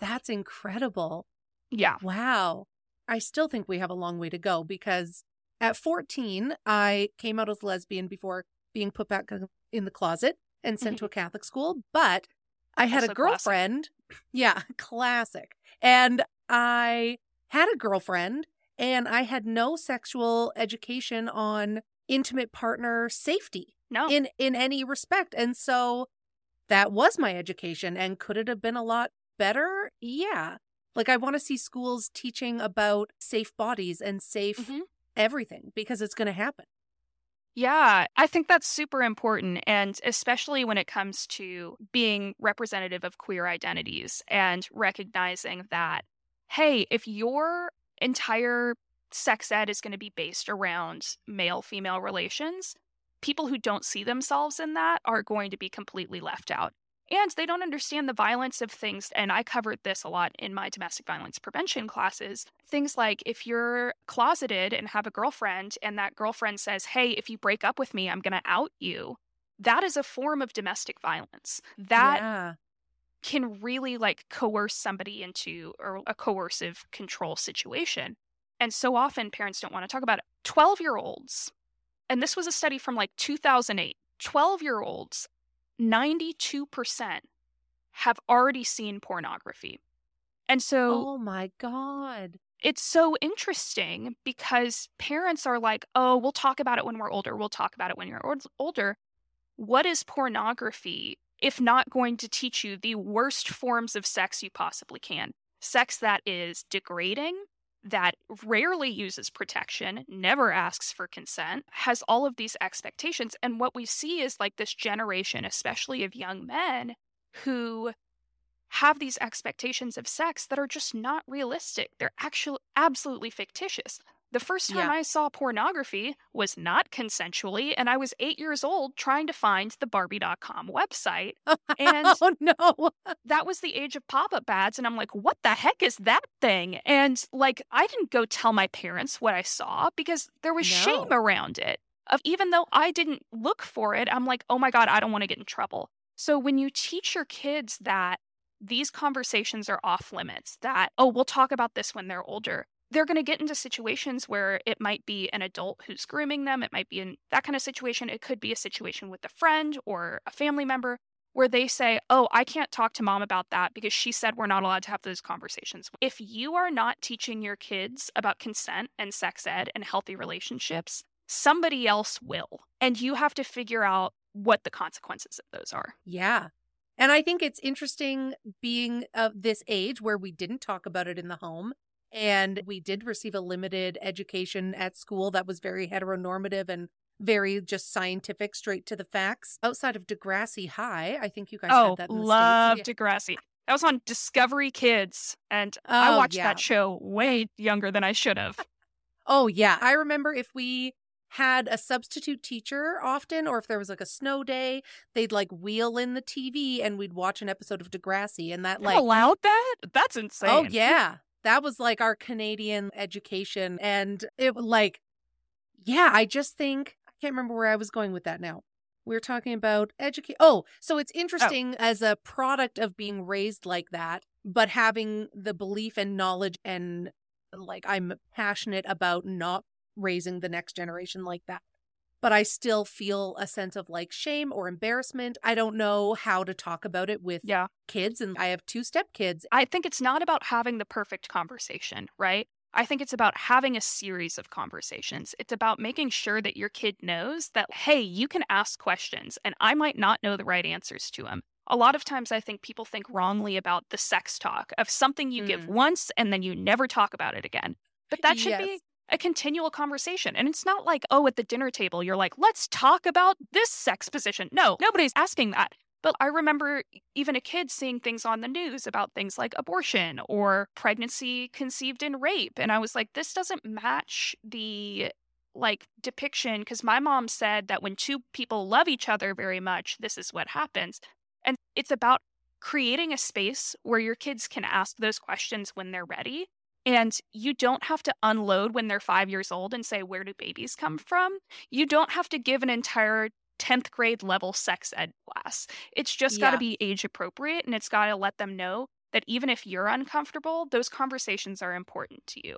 That's incredible. Yeah. Wow. I still think we have a long way to go because at 14, I came out as lesbian before being put back in the closet. and sent to mm-hmm. a Catholic school, but I had Also a girlfriend. Yeah, classic. And I had a girlfriend and I had no sexual education on intimate partner safety No. in in any respect. And so that was my education and could it have been a lot better? Yeah. Like I want to see schools teaching about safe bodies and safe Mhm. everything because it's going to happen. Yeah, I think that's super important. And especially when it comes to being representative of queer identities and recognizing that, hey, if your entire sex ed is going to be based around male female relations, people who don't see themselves in that are going to be completely left out. And they don't understand the violence of things. And I covered this a lot in my domestic violence prevention classes. Things like if you're closeted and have a girlfriend, and that girlfriend says, Hey, if you break up with me, I'm going to out you. That is a form of domestic violence. That yeah. can really like coerce somebody into or a coercive control situation. And so often parents don't want to talk about it. 12 year olds, and this was a study from like 2008, 12 year olds, 92% have already seen pornography. And so Oh my god. it's so interesting because parents are like, oh, we'll talk about it when we're older. We'll talk about it when you're ol- older. What is pornography if not going to teach you the worst forms of sex you possibly can? Sex that is degrading, that rarely uses protection, never asks for consent, has all of these expectations. And what we see is like this generation, especially of young men, who have these expectations of sex that are just not realistic. They're actually absolutely fictitious. The first time Yeah. I saw pornography was not consensually, and I was eight years old trying to find the Barbie.com website. And oh no. that was the age of pop up ads. And I'm like, what the heck is that thing? And like, I didn't go tell my parents what I saw because there was shame around it. Of even though I didn't look for it, I'm like, oh my God, I don't want to get in trouble. So when you teach your kids that these conversations are off limits, that, oh, we'll talk about this when they're older, they're going to get into situations where it might be an adult who's grooming them. It might be in that kind of situation. It could be a situation with a friend or a family member where they say, Oh, I can't talk to mom about that because she said we're not allowed to have those conversations. If you are not teaching your kids about consent and sex ed and healthy relationships, somebody else will. And you have to figure out what the consequences of those are. Yeah. And I think it's interesting being of this age where we didn't talk about it in the home and we did receive a limited education at school that was very heteronormative and very just scientific, straight to the facts. Outside of Degrassi High, I think you guys oh, had that in love States. Degrassi. That was on Discovery Kids. And I Oh, watched yeah. that show way younger than I should have. Oh, yeah. I remember if we had a substitute teacher often, or if there was like a snow day, they'd like wheel in the TV and we'd watch an episode of Degrassi. And that, Like, like, allowed that? That's oh, insane. Oh yeah. That was like our Canadian education and it like yeah, I just think I can't remember where I was going with that now. we're talking about educate Oh, so it's oh. interesting as a product of being raised like that, but having the belief and knowledge and like I'm passionate about not raising the next generation like that. But I still feel a sense of like shame or embarrassment. I don't know how to talk about it with Yeah. kids and I have two step kids I think it's not about having the perfect conversation, right? I think it's about having a series of conversations. It's about making sure that your kid knows that, hey, you can ask questions and I might not know the right answers to them. A lot of times, I think people think wrongly about the sex talk of something you give Mm. once and then you never talk about it again. But that should Yes. be a continual conversation. And it's not like, oh, at the dinner table, you're like, let's talk about this sex position. No, nobody's asking that. But I remember even a kid seeing things on the news about things like abortion or pregnancy conceived in rape. And I was like, this doesn't match the like depiction because my mom said that when two people love each other very much, this is what happens. And it's about creating a space where your kids can ask those questions when they're ready. And you don't have to unload when they're five years old and say, Where do babies come from? You don't have to give an entire 10th grade level sex ed class. It's just got to be age appropriate and it's got to let them know that even if you're uncomfortable, those conversations are important to you.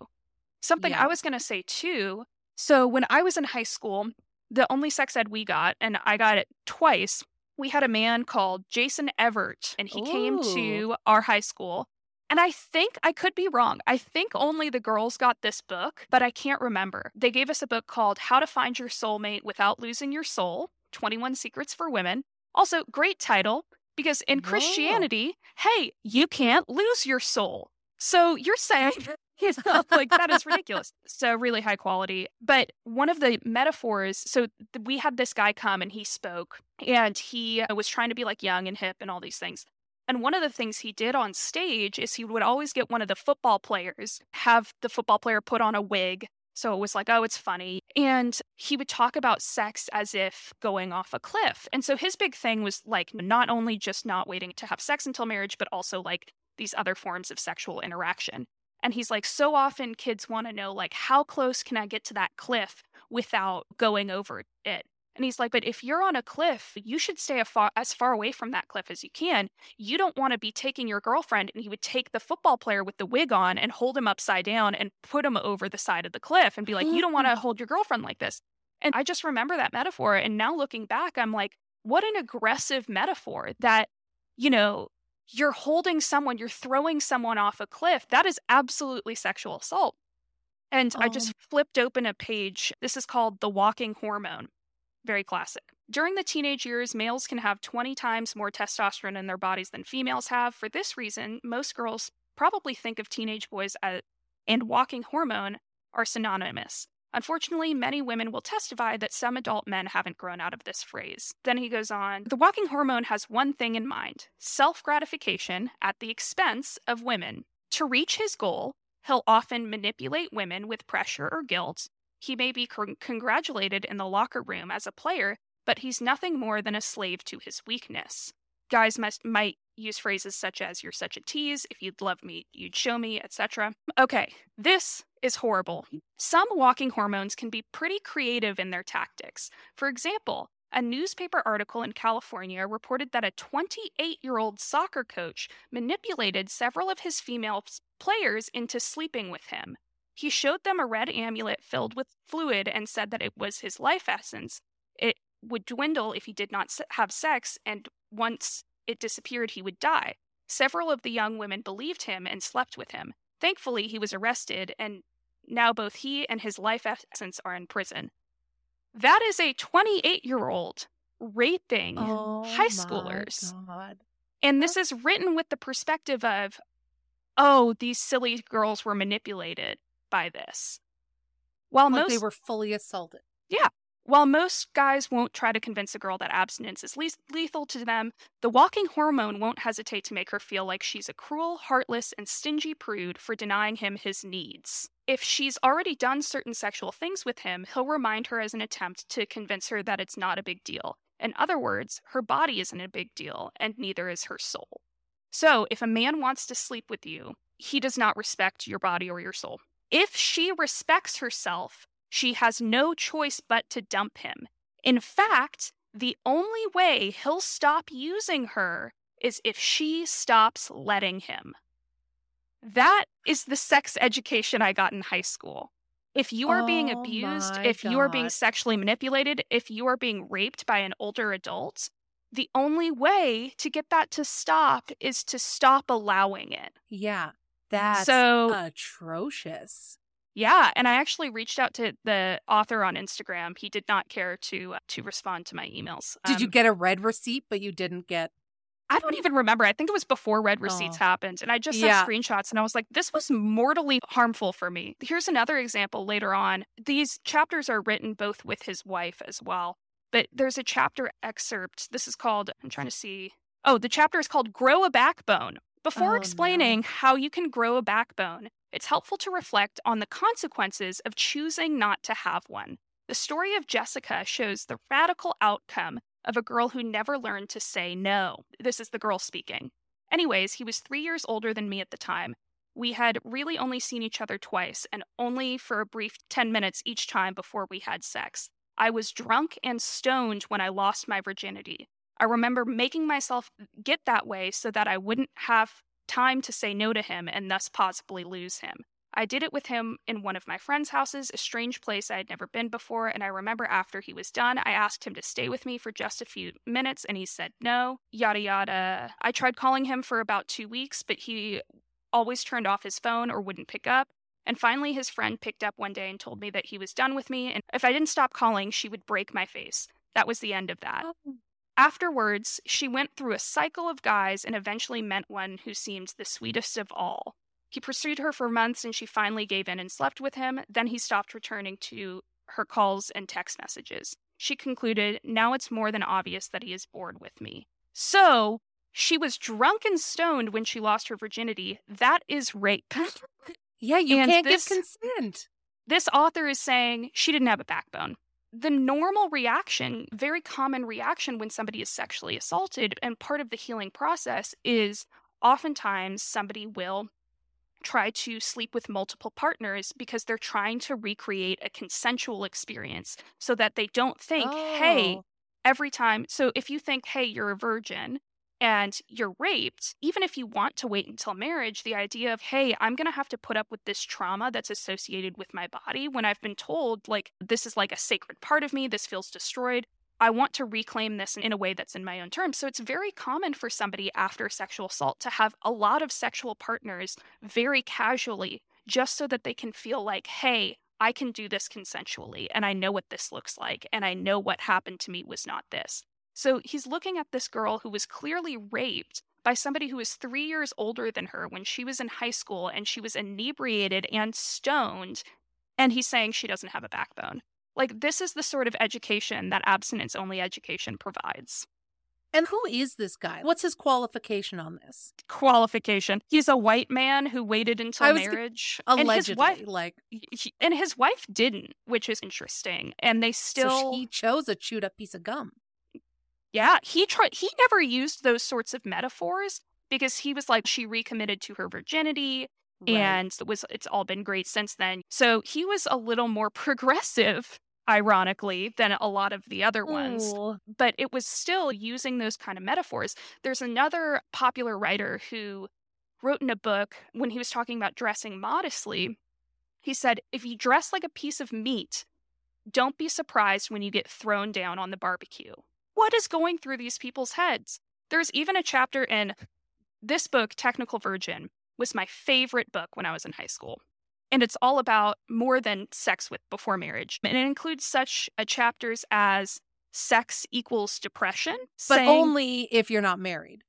Something Yeah. I was going to say too. So when I was in high school, the only sex ed we got, and I got it twice, we had a man called Jason Evert, and he came to our high school. And I think I could be wrong. I think only the girls got this book, but I can't remember. They gave us a book called How to Find Your Soulmate Without Losing Your Soul 21 Secrets for Women. Also, great title because in Whoa. Christianity, hey, you can't lose your soul. So you're saying, you know, like that is ridiculous. So really high quality. But one of the metaphors, so we had this guy come and he spoke and he uh, was trying to be like young and hip and all these things. And one of the things he did on stage is he would always get one of the football players, have the football player put on a wig. So it was like, oh, it's funny. And he would talk about sex as if going off a cliff. And so his big thing was like not only just not waiting to have sex until marriage, but also like these other forms of sexual interaction. And he's like, so often kids want to know, like, how close can I get to that cliff without going over it? And he's like, but if you're on a cliff, you should stay far, as far away from that cliff as you can. You don't want to be taking your girlfriend. And he would take the football player with the wig on and hold him upside down and put him over the side of the cliff and be like, you don't want to hold your girlfriend like this. And I just remember that metaphor. And now looking back, I'm like, what an aggressive metaphor that, you know, you're holding someone, you're throwing someone off a cliff. That is absolutely sexual assault. And I oh just flipped open a page. This is called The Walking Hormone. Very classic. During the teenage years, males can have 20 times more testosterone in their bodies than females have. For this reason, most girls probably think of teenage boys as, and walking hormone are synonymous. Unfortunately, many women will testify that some adult men haven't grown out of this phrase. Then he goes on The walking hormone has one thing in mind self gratification at the expense of women. To reach his goal, he'll often manipulate women with pressure or guilt. He may be con- congratulated in the locker room as a player, but he's nothing more than a slave to his weakness. Guys must, might use phrases such as, You're such a tease, if you'd love me, you'd show me, etc. Okay, this is horrible. Some walking hormones can be pretty creative in their tactics. For example, a newspaper article in California reported that a 28 year old soccer coach manipulated several of his female players into sleeping with him. He showed them a red amulet filled with fluid and said that it was his life essence. It would dwindle if he did not have sex, and once it disappeared, he would die. Several of the young women believed him and slept with him. Thankfully, he was arrested, and now both he and his life essence are in prison. That is a 28 year old raping Oh high schoolers. God. And this is written with the perspective of, oh, these silly girls were manipulated by this. While Like most they were fully assaulted. yeah. While most guys won't try to convince a girl that abstinence is le- lethal to them, the walking hormone won't hesitate to make her feel like she's a cruel, heartless, and stingy prude for denying him his needs. If she's already done certain sexual things with him, he'll remind her as an attempt to convince her that it's not a big deal. In other words, her body isn't a big deal, and neither is her soul. So, if a man wants to sleep with you, he does not respect your body or your soul. If she respects herself, she has no choice but to dump him. In fact, the only way he'll stop using her is if she stops letting him. That is the sex education I got in high school. If you are being Oh abused, my if you are being sexually manipulated, if you are being raped by an older adult, the only way to get that to stop is to stop allowing it. Yeah. That's So- atrocious. Yeah, and I actually reached out to the author on Instagram. He did not care to uh, to respond to my emails. Did you Um, get a red receipt, but you didn't get? I don't even remember. I think it was before red receipts Oh. happened, and I just sent Yeah. screenshots, and I was like, "This was mortally harmful for me." Here's another example later on. These chapters are written both with his wife as well, but there's a chapter excerpt. This is called. I'm trying to see. Oh, the chapter is called "Grow a Backbone." Before Oh, no. explaining how you can grow a backbone, it's helpful to reflect on the consequences of choosing not to have one. The story of Jessica shows the radical outcome of a girl who never learned to say no. This is the girl speaking. Anyways, he was three years older than me at the time. We had really only seen each other twice, and only for a brief 10 minutes each time before we had sex. I was drunk and stoned when I lost my virginity. I remember making myself get that way so that I wouldn't have time to say no to him and thus possibly lose him. I did it with him in one of my friend's houses, a strange place I had never been before. And I remember after he was done, I asked him to stay with me for just a few minutes, and he said no, yada, yada. I tried calling him for about two weeks, but he always turned off his phone or wouldn't pick up. And finally, his friend picked up one day and told me that he was done with me. And if I didn't stop calling, she would break my face. That was the end of that. Oh. Afterwards, she went through a cycle of guys and eventually met one who seemed the sweetest of all. He pursued her for months and she finally gave in and slept with him. Then he stopped returning to her calls and text messages. She concluded, Now it's more than obvious that he is bored with me. So she was drunk and stoned when she lost her virginity. That is rape. yeah, you and can't this, give consent. This author is saying she didn't have a backbone. The normal reaction, very common reaction when somebody is sexually assaulted, and part of the healing process is oftentimes somebody will try to sleep with multiple partners because they're trying to recreate a consensual experience so that they don't think, oh. hey, every time. So if you think, hey, you're a virgin and you're raped, even if you want to wait until marriage, the idea of, hey, I'm going to have to put up with this trauma that's associated with my body when I've been told, like, this is like a sacred part of me, this feels destroyed. I want to reclaim this in a way that's in my own terms. So it's very common for somebody after sexual assault to have a lot of sexual partners very casually, just so that they can feel like, hey, I can do this consensually, and I know what this looks like, and I know what happened to me was not this. So he's looking at this girl who was clearly raped by somebody who was three years older than her when she was in high school and she was inebriated and stoned. And he's saying she doesn't have a backbone. Like, this is the sort of education that abstinence only education provides. And who is this guy? What's his qualification on this? Qualification. He's a white man who waited until marriage. Allegedly, and his wife, like, and his wife didn't, which is interesting. And they still so he chose a chewed up piece of gum. Yeah, he tried. He never used those sorts of metaphors because he was like, she recommitted to her virginity. Right. And it was it's all been great since then. So he was a little more progressive ironically than a lot of the other ones Ooh. but it was still using those kind of metaphors there's another popular writer who wrote in a book when he was talking about dressing modestly he said if you dress like a piece of meat don't be surprised when you get thrown down on the barbecue what is going through these people's heads there's even a chapter in this book technical virgin was my favorite book when I was in high school. And it's all about more than sex with before marriage. And it includes such chapters as sex equals depression. But saying, only if you're not married.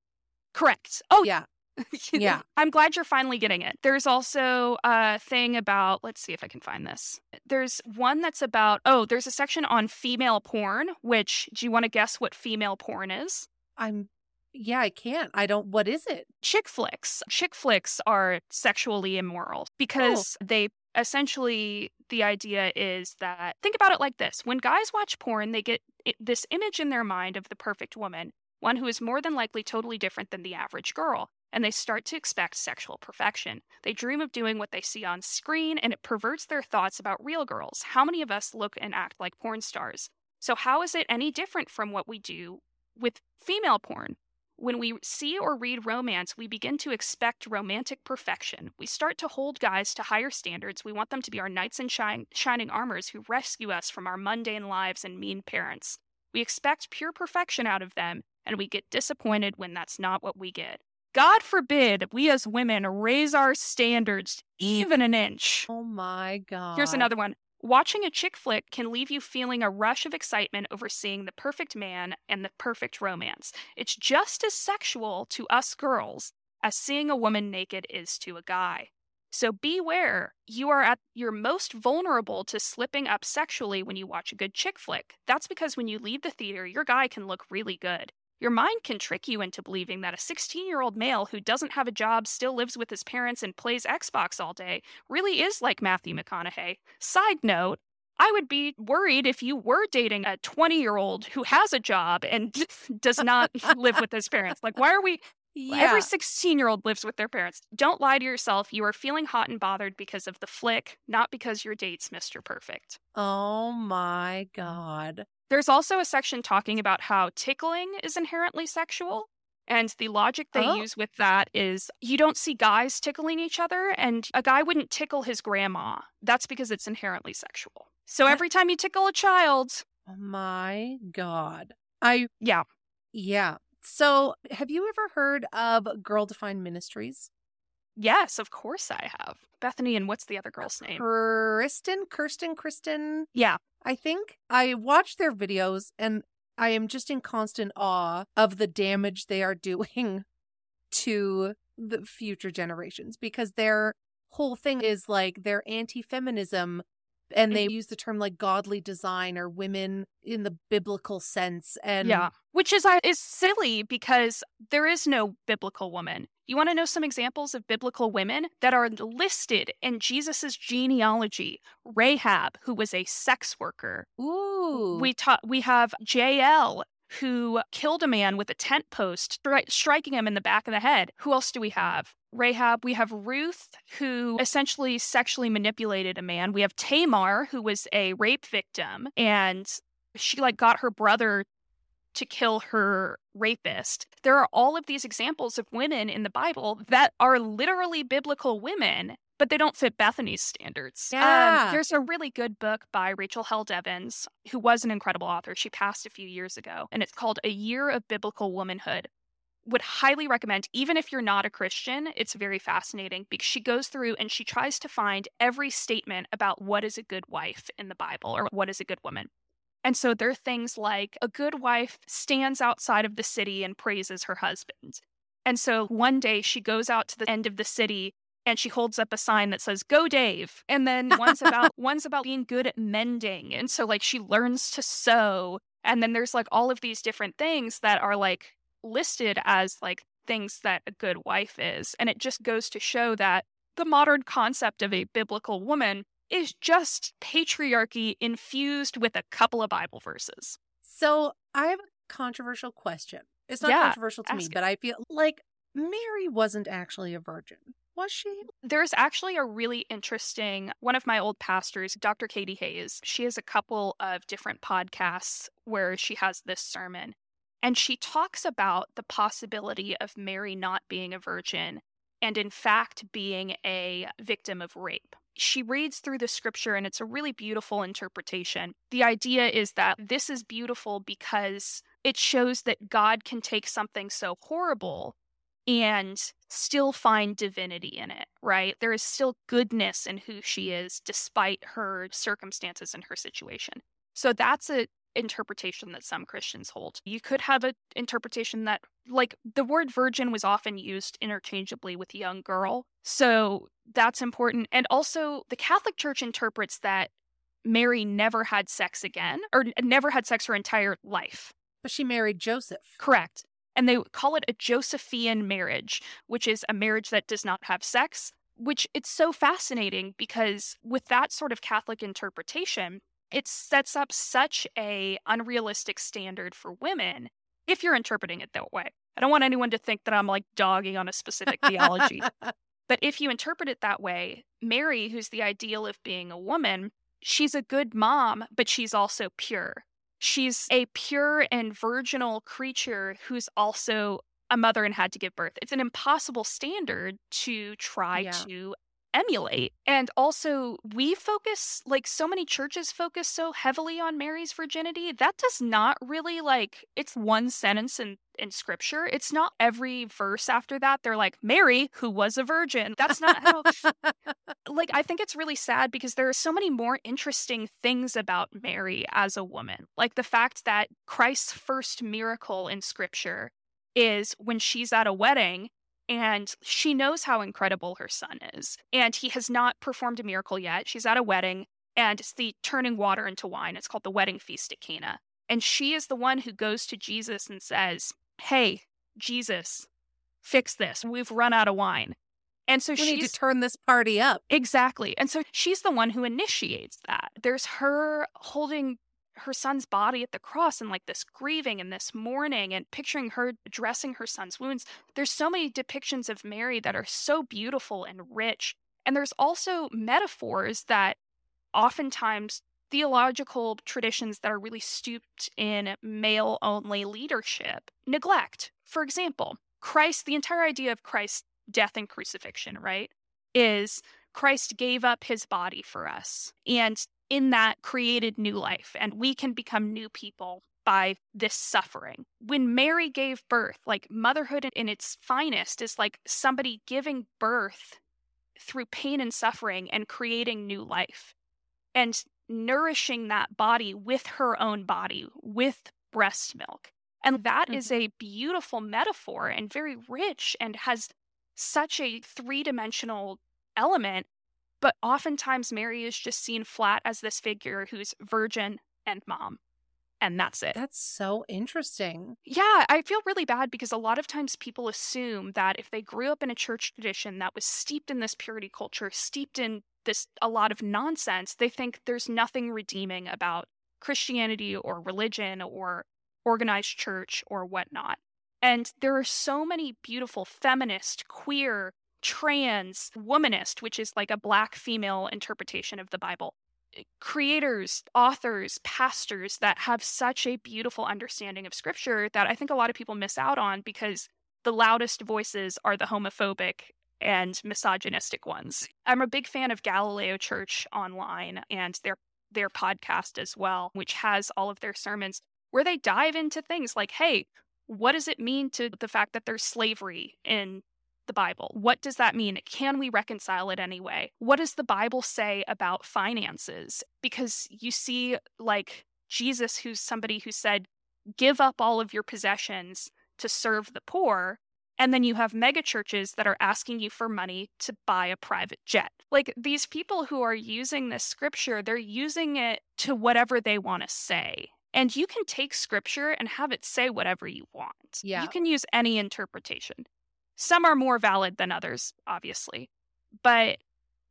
Correct. Oh, yeah. yeah. I'm glad you're finally getting it. There's also a thing about, let's see if I can find this. There's one that's about, oh, there's a section on female porn, which do you want to guess what female porn is? I'm yeah, I can't. I don't. What is it? Chick flicks. Chick flicks are sexually immoral oh. because oh. they essentially, the idea is that, think about it like this when guys watch porn, they get this image in their mind of the perfect woman, one who is more than likely totally different than the average girl. And they start to expect sexual perfection. They dream of doing what they see on screen, and it perverts their thoughts about real girls. How many of us look and act like porn stars? So, how is it any different from what we do with female porn? When we see or read romance, we begin to expect romantic perfection. We start to hold guys to higher standards. We want them to be our knights in shine, shining armors who rescue us from our mundane lives and mean parents. We expect pure perfection out of them, and we get disappointed when that's not what we get. God forbid we as women raise our standards even an inch. Oh my God. Here's another one. Watching a chick flick can leave you feeling a rush of excitement over seeing the perfect man and the perfect romance. It's just as sexual to us girls as seeing a woman naked is to a guy. So beware, you are at your most vulnerable to slipping up sexually when you watch a good chick flick. That's because when you leave the theater, your guy can look really good. Your mind can trick you into believing that a 16 year old male who doesn't have a job, still lives with his parents, and plays Xbox all day really is like Matthew McConaughey. Side note, I would be worried if you were dating a 20 year old who has a job and does not live with his parents. Like, why are we? Yeah. Every 16 year old lives with their parents. Don't lie to yourself. You are feeling hot and bothered because of the flick, not because your date's Mr. Perfect. Oh my God. There's also a section talking about how tickling is inherently sexual. And the logic they Oh. use with that is you don't see guys tickling each other, and a guy wouldn't tickle his grandma. That's because it's inherently sexual. So every time you tickle a child, Oh my God. I, yeah, yeah. So have you ever heard of Girl Defined Ministries? yes, of course I have. Bethany and what's the other girl's name? Kristen, Kirsten, Kristen, Yeah, I think. I watch their videos and I am just in constant awe of the damage they are doing to the future generations because their whole thing is like they're anti feminism and they use the term like godly design or women in the biblical sense. And yeah, which is is silly because there is no biblical woman. You want to know some examples of biblical women that are listed in Jesus's genealogy? Rahab, who was a sex worker. ooh, We ta- we have Jael who killed a man with a tent post, stri- striking him in the back of the head. Who else do we have? Rahab. We have Ruth, who essentially sexually manipulated a man. We have Tamar, who was a rape victim, and she like got her brother to kill her rapist. There are all of these examples of women in the Bible that are literally biblical women, but they don't fit Bethany's standards. Um, Yeah. there's a really good book by Rachel Held Evans, who was an incredible author. She passed a few years ago, and it's called A Year of Biblical Womanhood. Would highly recommend, even if you're not a Christian, it's very fascinating because she goes through and she tries to find every statement about what is a good wife in the Bible or what is a good woman. And so there are things like a good wife stands outside of the city and praises her husband. And so one day she goes out to the end of the city and she holds up a sign that says "Go Dave." And then one's about one's about being good at mending. And so like she learns to sew. And then there's like all of these different things that are like listed as like things that a good wife is. And it just goes to show that the modern concept of a biblical woman is just patriarchy infused with a couple of Bible verses. So I have a controversial question. It's not Yeah, controversial to me, it. but I feel like Mary wasn't actually a virgin, was she? There's actually a really interesting one of my old pastors, Dr. Katie Hayes. She has a couple of different podcasts where she has this sermon. And she talks about the possibility of Mary not being a virgin and, in fact, being a victim of rape. She reads through the scripture and it's a really beautiful interpretation. The idea is that this is beautiful because it shows that God can take something so horrible and still find divinity in it, right? There is still goodness in who she is despite her circumstances and her situation. So that's a interpretation that some Christians hold. You could have an interpretation that like the word virgin was often used interchangeably with young girl. So that's important. And also the Catholic Church interprets that Mary never had sex again or never had sex her entire life. But she married Joseph. Correct. And they call it a Josephian marriage, which is a marriage that does not have sex, which it's so fascinating because with that sort of Catholic interpretation, it sets up such a unrealistic standard for women if you're interpreting it that way. I don't want anyone to think that I'm like dogging on a specific theology. But if you interpret it that way, Mary, who's the ideal of being a woman, she's a good mom, but she's also pure. She's a pure and virginal creature who's also a mother and had to give birth. It's an impossible standard to try Yeah. to emulate. And also, we focus, like so many churches focus so heavily on Mary's virginity. That does not really like, it's one sentence in, in scripture. It's not every verse after that. They're like, Mary, who was a virgin. That's not how like I think it's really sad because there are so many more interesting things about Mary as a woman. Like the fact that Christ's first miracle in scripture is when she's at a wedding and she knows how incredible her son is. And he has not performed a miracle yet. She's at a wedding and it's the turning water into wine. It's called the wedding feast at Cana. And she is the one who goes to Jesus and says, Hey, Jesus, fix this. We've run out of wine. And so we she's need to turn this party up. Exactly. And so she's the one who initiates that. There's her holding her son's body at the cross and like this grieving and this mourning and picturing her dressing her son's wounds. There's so many depictions of Mary that are so beautiful and rich. And there's also metaphors that oftentimes theological traditions that are really stooped in male only leadership neglect. For example, Christ, the entire idea of Christ's death and crucifixion, right, is Christ gave up his body for us. And in that created new life, and we can become new people by this suffering. When Mary gave birth, like motherhood in its finest is like somebody giving birth through pain and suffering and creating new life and nourishing that body with her own body, with breast milk. And that mm-hmm. is a beautiful metaphor and very rich and has such a three dimensional element. But oftentimes, Mary is just seen flat as this figure who's virgin and mom and that's it. That's so interesting. Yeah, I feel really bad because a lot of times people assume that if they grew up in a church tradition that was steeped in this purity culture, steeped in this a lot of nonsense, they think there's nothing redeeming about Christianity or religion or organized church or whatnot. And there are so many beautiful feminist, queer, trans, womanist, which is like a black female interpretation of the Bible, eh, creators, authors, pastors that have such a beautiful understanding of scripture that I think a lot of people miss out on because the loudest voices are the homophobic and misogynistic ones. I'm a big fan of Galileo Church online and their their podcast as well, which has all of their sermons where they dive into things like, hey, what does it mean to the fact that there's slavery in the Bible? What does that mean? Can we reconcile it anyway? What does the Bible say about finances? Because you see, like, Jesus, who's somebody who said, give up all of your possessions to serve the poor. And then you have megachurches that are asking you for money to buy a private jet. Like these people who are using this scripture, they're using it to whatever they want to say. And you can take scripture and have it say whatever you want. Yeah. You can use any interpretation. Some are more valid than others, obviously, but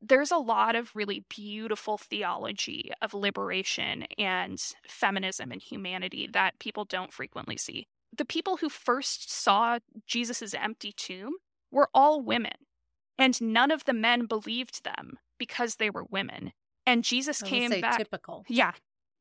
there's a lot of really beautiful theology of liberation and feminism and humanity that people don't frequently see. The people who first saw Jesus' empty tomb were all women, and none of the men believed them because they were women. And Jesus came back. Typical. Yeah,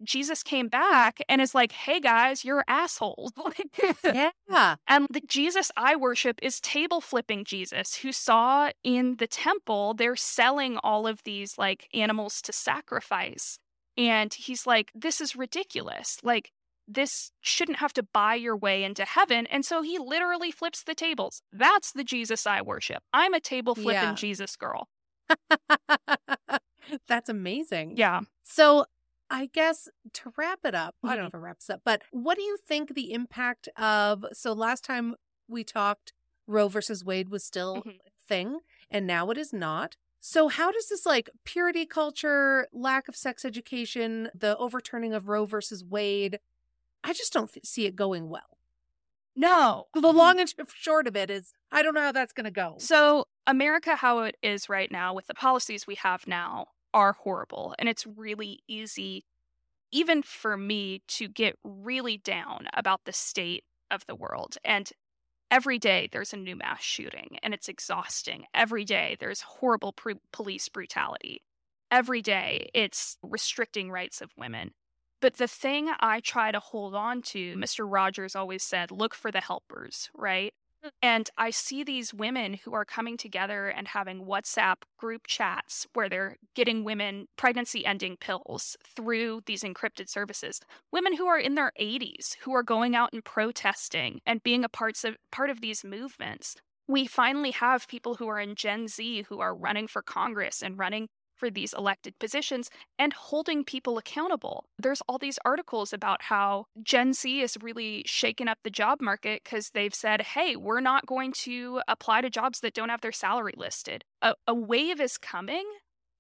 Jesus came back and is like, hey guys, you're assholes. yeah. And the Jesus I worship is table flipping Jesus, who saw in the temple, they're selling all of these like animals to sacrifice. And he's like, this is ridiculous. Like, this shouldn't have to buy your way into heaven. And so he literally flips the tables. That's the Jesus I worship. I'm a table flipping yeah. Jesus girl. That's amazing. Yeah. So I guess to wrap it up, mm-hmm. I don't know if it wraps up, but what do you think the impact of? So last time we talked, Roe versus Wade was still mm-hmm. a thing, and now it is not. So how does this like purity culture, lack of sex education, the overturning of Roe versus Wade? I just don't th- see it going well. No. The long and short of it is, I don't know how that's going to go. So, America, how it is right now, with the policies we have now, are horrible. And it's really easy, even for me, to get really down about the state of the world. And every day there's a new mass shooting, and it's exhausting. Every day there's horrible police brutality. Every day it's restricting rights of women. But the thing I try to hold on to, Mr. Rogers always said, look for the helpers, right? And I see these women who are coming together and having WhatsApp group chats where they're getting women pregnancy ending pills through these encrypted services. Women who are in their 80s who are going out and protesting and being a parts of part of these movements. We finally have people who are in Gen Z who are running for Congress and running for these elected positions and holding people accountable. There's all these articles about how Gen Z is really shaking up the job market because they've said, hey, we're not going to apply to jobs that don't have their salary listed. A, a wave is coming.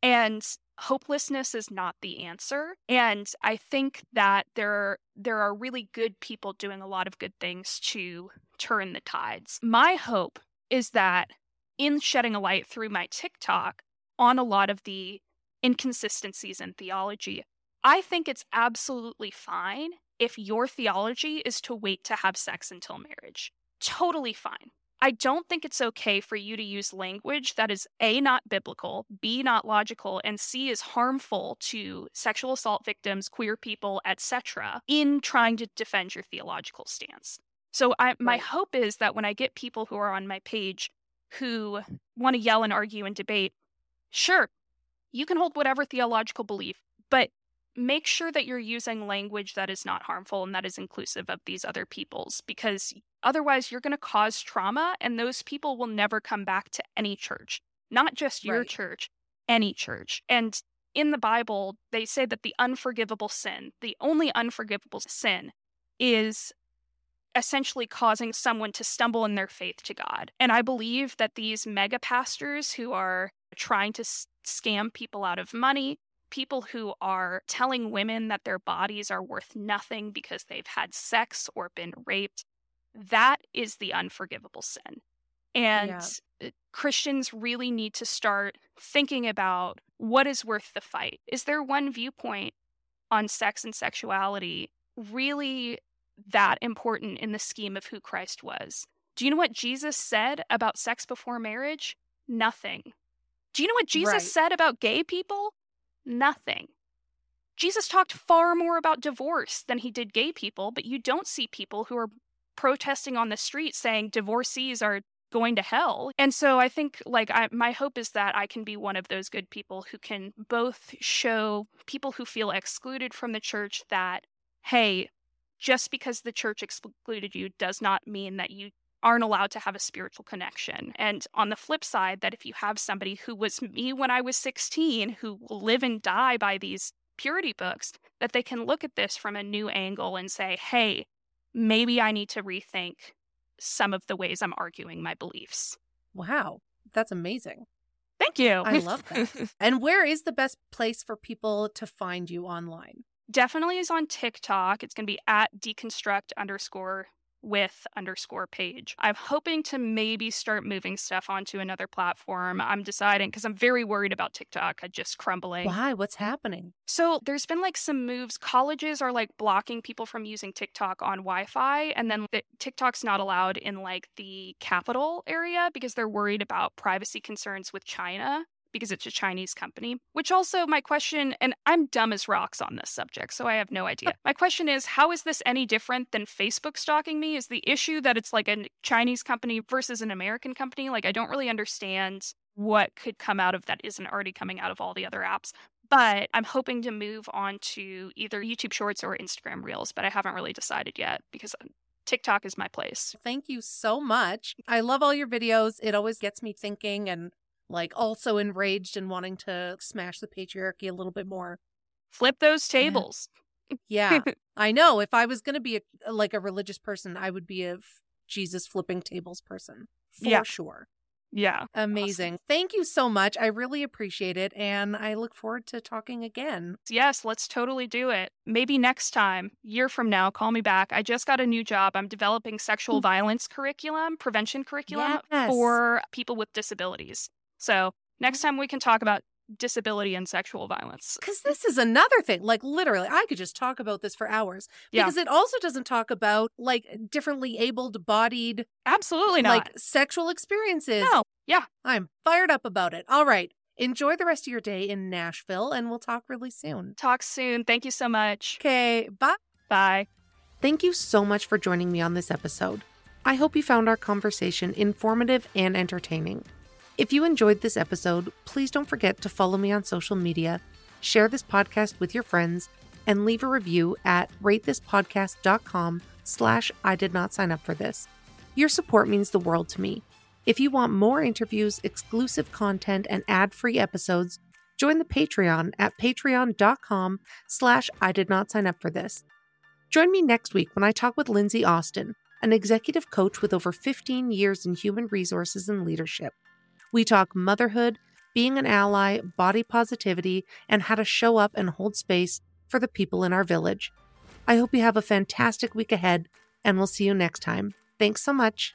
And hopelessness is not the answer and i think that there there are really good people doing a lot of good things to turn the tides my hope is that in shedding a light through my tiktok on a lot of the inconsistencies in theology. I think it's absolutely fine if your theology is to wait to have sex until marriage. Totally fine. I don't think it's okay for you to use language that is A, not biblical, B, not logical, and C, is harmful to sexual assault victims, queer people, etc., in trying to defend your theological stance. So I, my hope is that when I get people who are on my page who want to yell and argue and debate, sure, you can hold whatever theological belief, but make sure that you're using language that is not harmful and that is inclusive of these other peoples because otherwise you're going to cause trauma and those people will never come back to any church not just your Right. church any church and in the bible they say that the unforgivable sin the only unforgivable sin is essentially causing someone to stumble in their faith to God. And I believe that these mega pastors who are trying to s- scam people out of money, people who are telling women that their bodies are worth nothing because they've had sex or been raped, that is the unforgivable sin. And Yeah. uh, Christians really need to start thinking about what is worth the fight. Is there one viewpoint on sex and sexuality really that important in the scheme of who Christ was? Do you know what Jesus said about sex before marriage? Nothing. Do you know what Jesus Right. said about gay people? Nothing. Jesus talked far more about divorce than he did gay people, but you don't see people who are protesting on the street saying divorcees are going to hell. And so I think like I, my hope is that I can be one of those good people who can both show people who feel excluded from the church that hey, just because the church excluded you does not mean that you aren't allowed to have a spiritual connection. And on the flip side, that if you have somebody who was me when I was 16, who will live and die by these purity books, that they can look at this from a new angle and say, hey, maybe I need to rethink some of the ways I'm arguing my beliefs. Wow, that's amazing. Thank you. I love that. and where is the best place for people to find you online? Definitely is on TikTok. It's going to be at deconstruct underscore with underscore page. I'm hoping to maybe start moving stuff onto another platform. I'm deciding because I'm very worried about TikTok uh, just crumbling. Why? What's happening? So there's been like some moves. Colleges are like blocking people from using TikTok on Wi-Fi, and then the, TikTok's not allowed in like the capital area because they're worried about privacy concerns with China because it's a Chinese company. Which also, my question, and I'm dumb as rocks on this subject, so I have no idea. My question is, how is this any different than Facebook stalking me? Is the issue that it's like a Chinese company versus an American company? Like, I don't really understand what could come out of that isn't already coming out of all the other apps but I'm hoping to move on to either YouTube Shorts or Instagram Reels, but I haven't really decided yet because uh, TikTok is my place. Thank you so much. I love all your videos. It always gets me thinking and like also enraged and wanting to smash the patriarchy a little bit more. Flip those tables. Yeah. I know if I was going to be a, like a religious person, I would be a Jesus flipping tables person. For Yeah. sure. Yeah. Amazing. Thank you so much. I really appreciate it and I look forward to talking again. Yes, let's totally do it. Maybe next time, year from now, call me back. I just got a new job. I'm developing sexual hmm. violence curriculum, prevention curriculum Yes. for people with disabilities. So next mm-hmm. time we can talk about disability and sexual violence. Because this is another thing. Like, literally, I could just talk about this for hours. Yeah. Because it also doesn't talk about like differently abled bodied, Absolutely not. like sexual experiences. no. Yeah. I'm fired up about it. All right. Enjoy the rest of your day in Nashville and we'll talk really soon. Talk soon. Thank you so much. Okay. Bye. Bye. Thank you so much for joining me on this episode. I hope you found our conversation informative and entertaining. If you enjoyed this episode, please don't forget to follow me on social media, share this podcast with your friends, and leave a review at ratethispodcast.com slash I did not sign up for this. Your support means the world to me. If you want more interviews, exclusive content, and ad-free episodes, join the Patreon at patreon.com slash I did not sign up for this. Join me next week when I talk with Lindsay Austin, an executive coach with over 15 years in human resources and leadership. We talk motherhood, being an ally, body positivity, and how to show up and hold space for the people in our village. I hope you have a fantastic week ahead, and we'll see you next time. Thanks so much.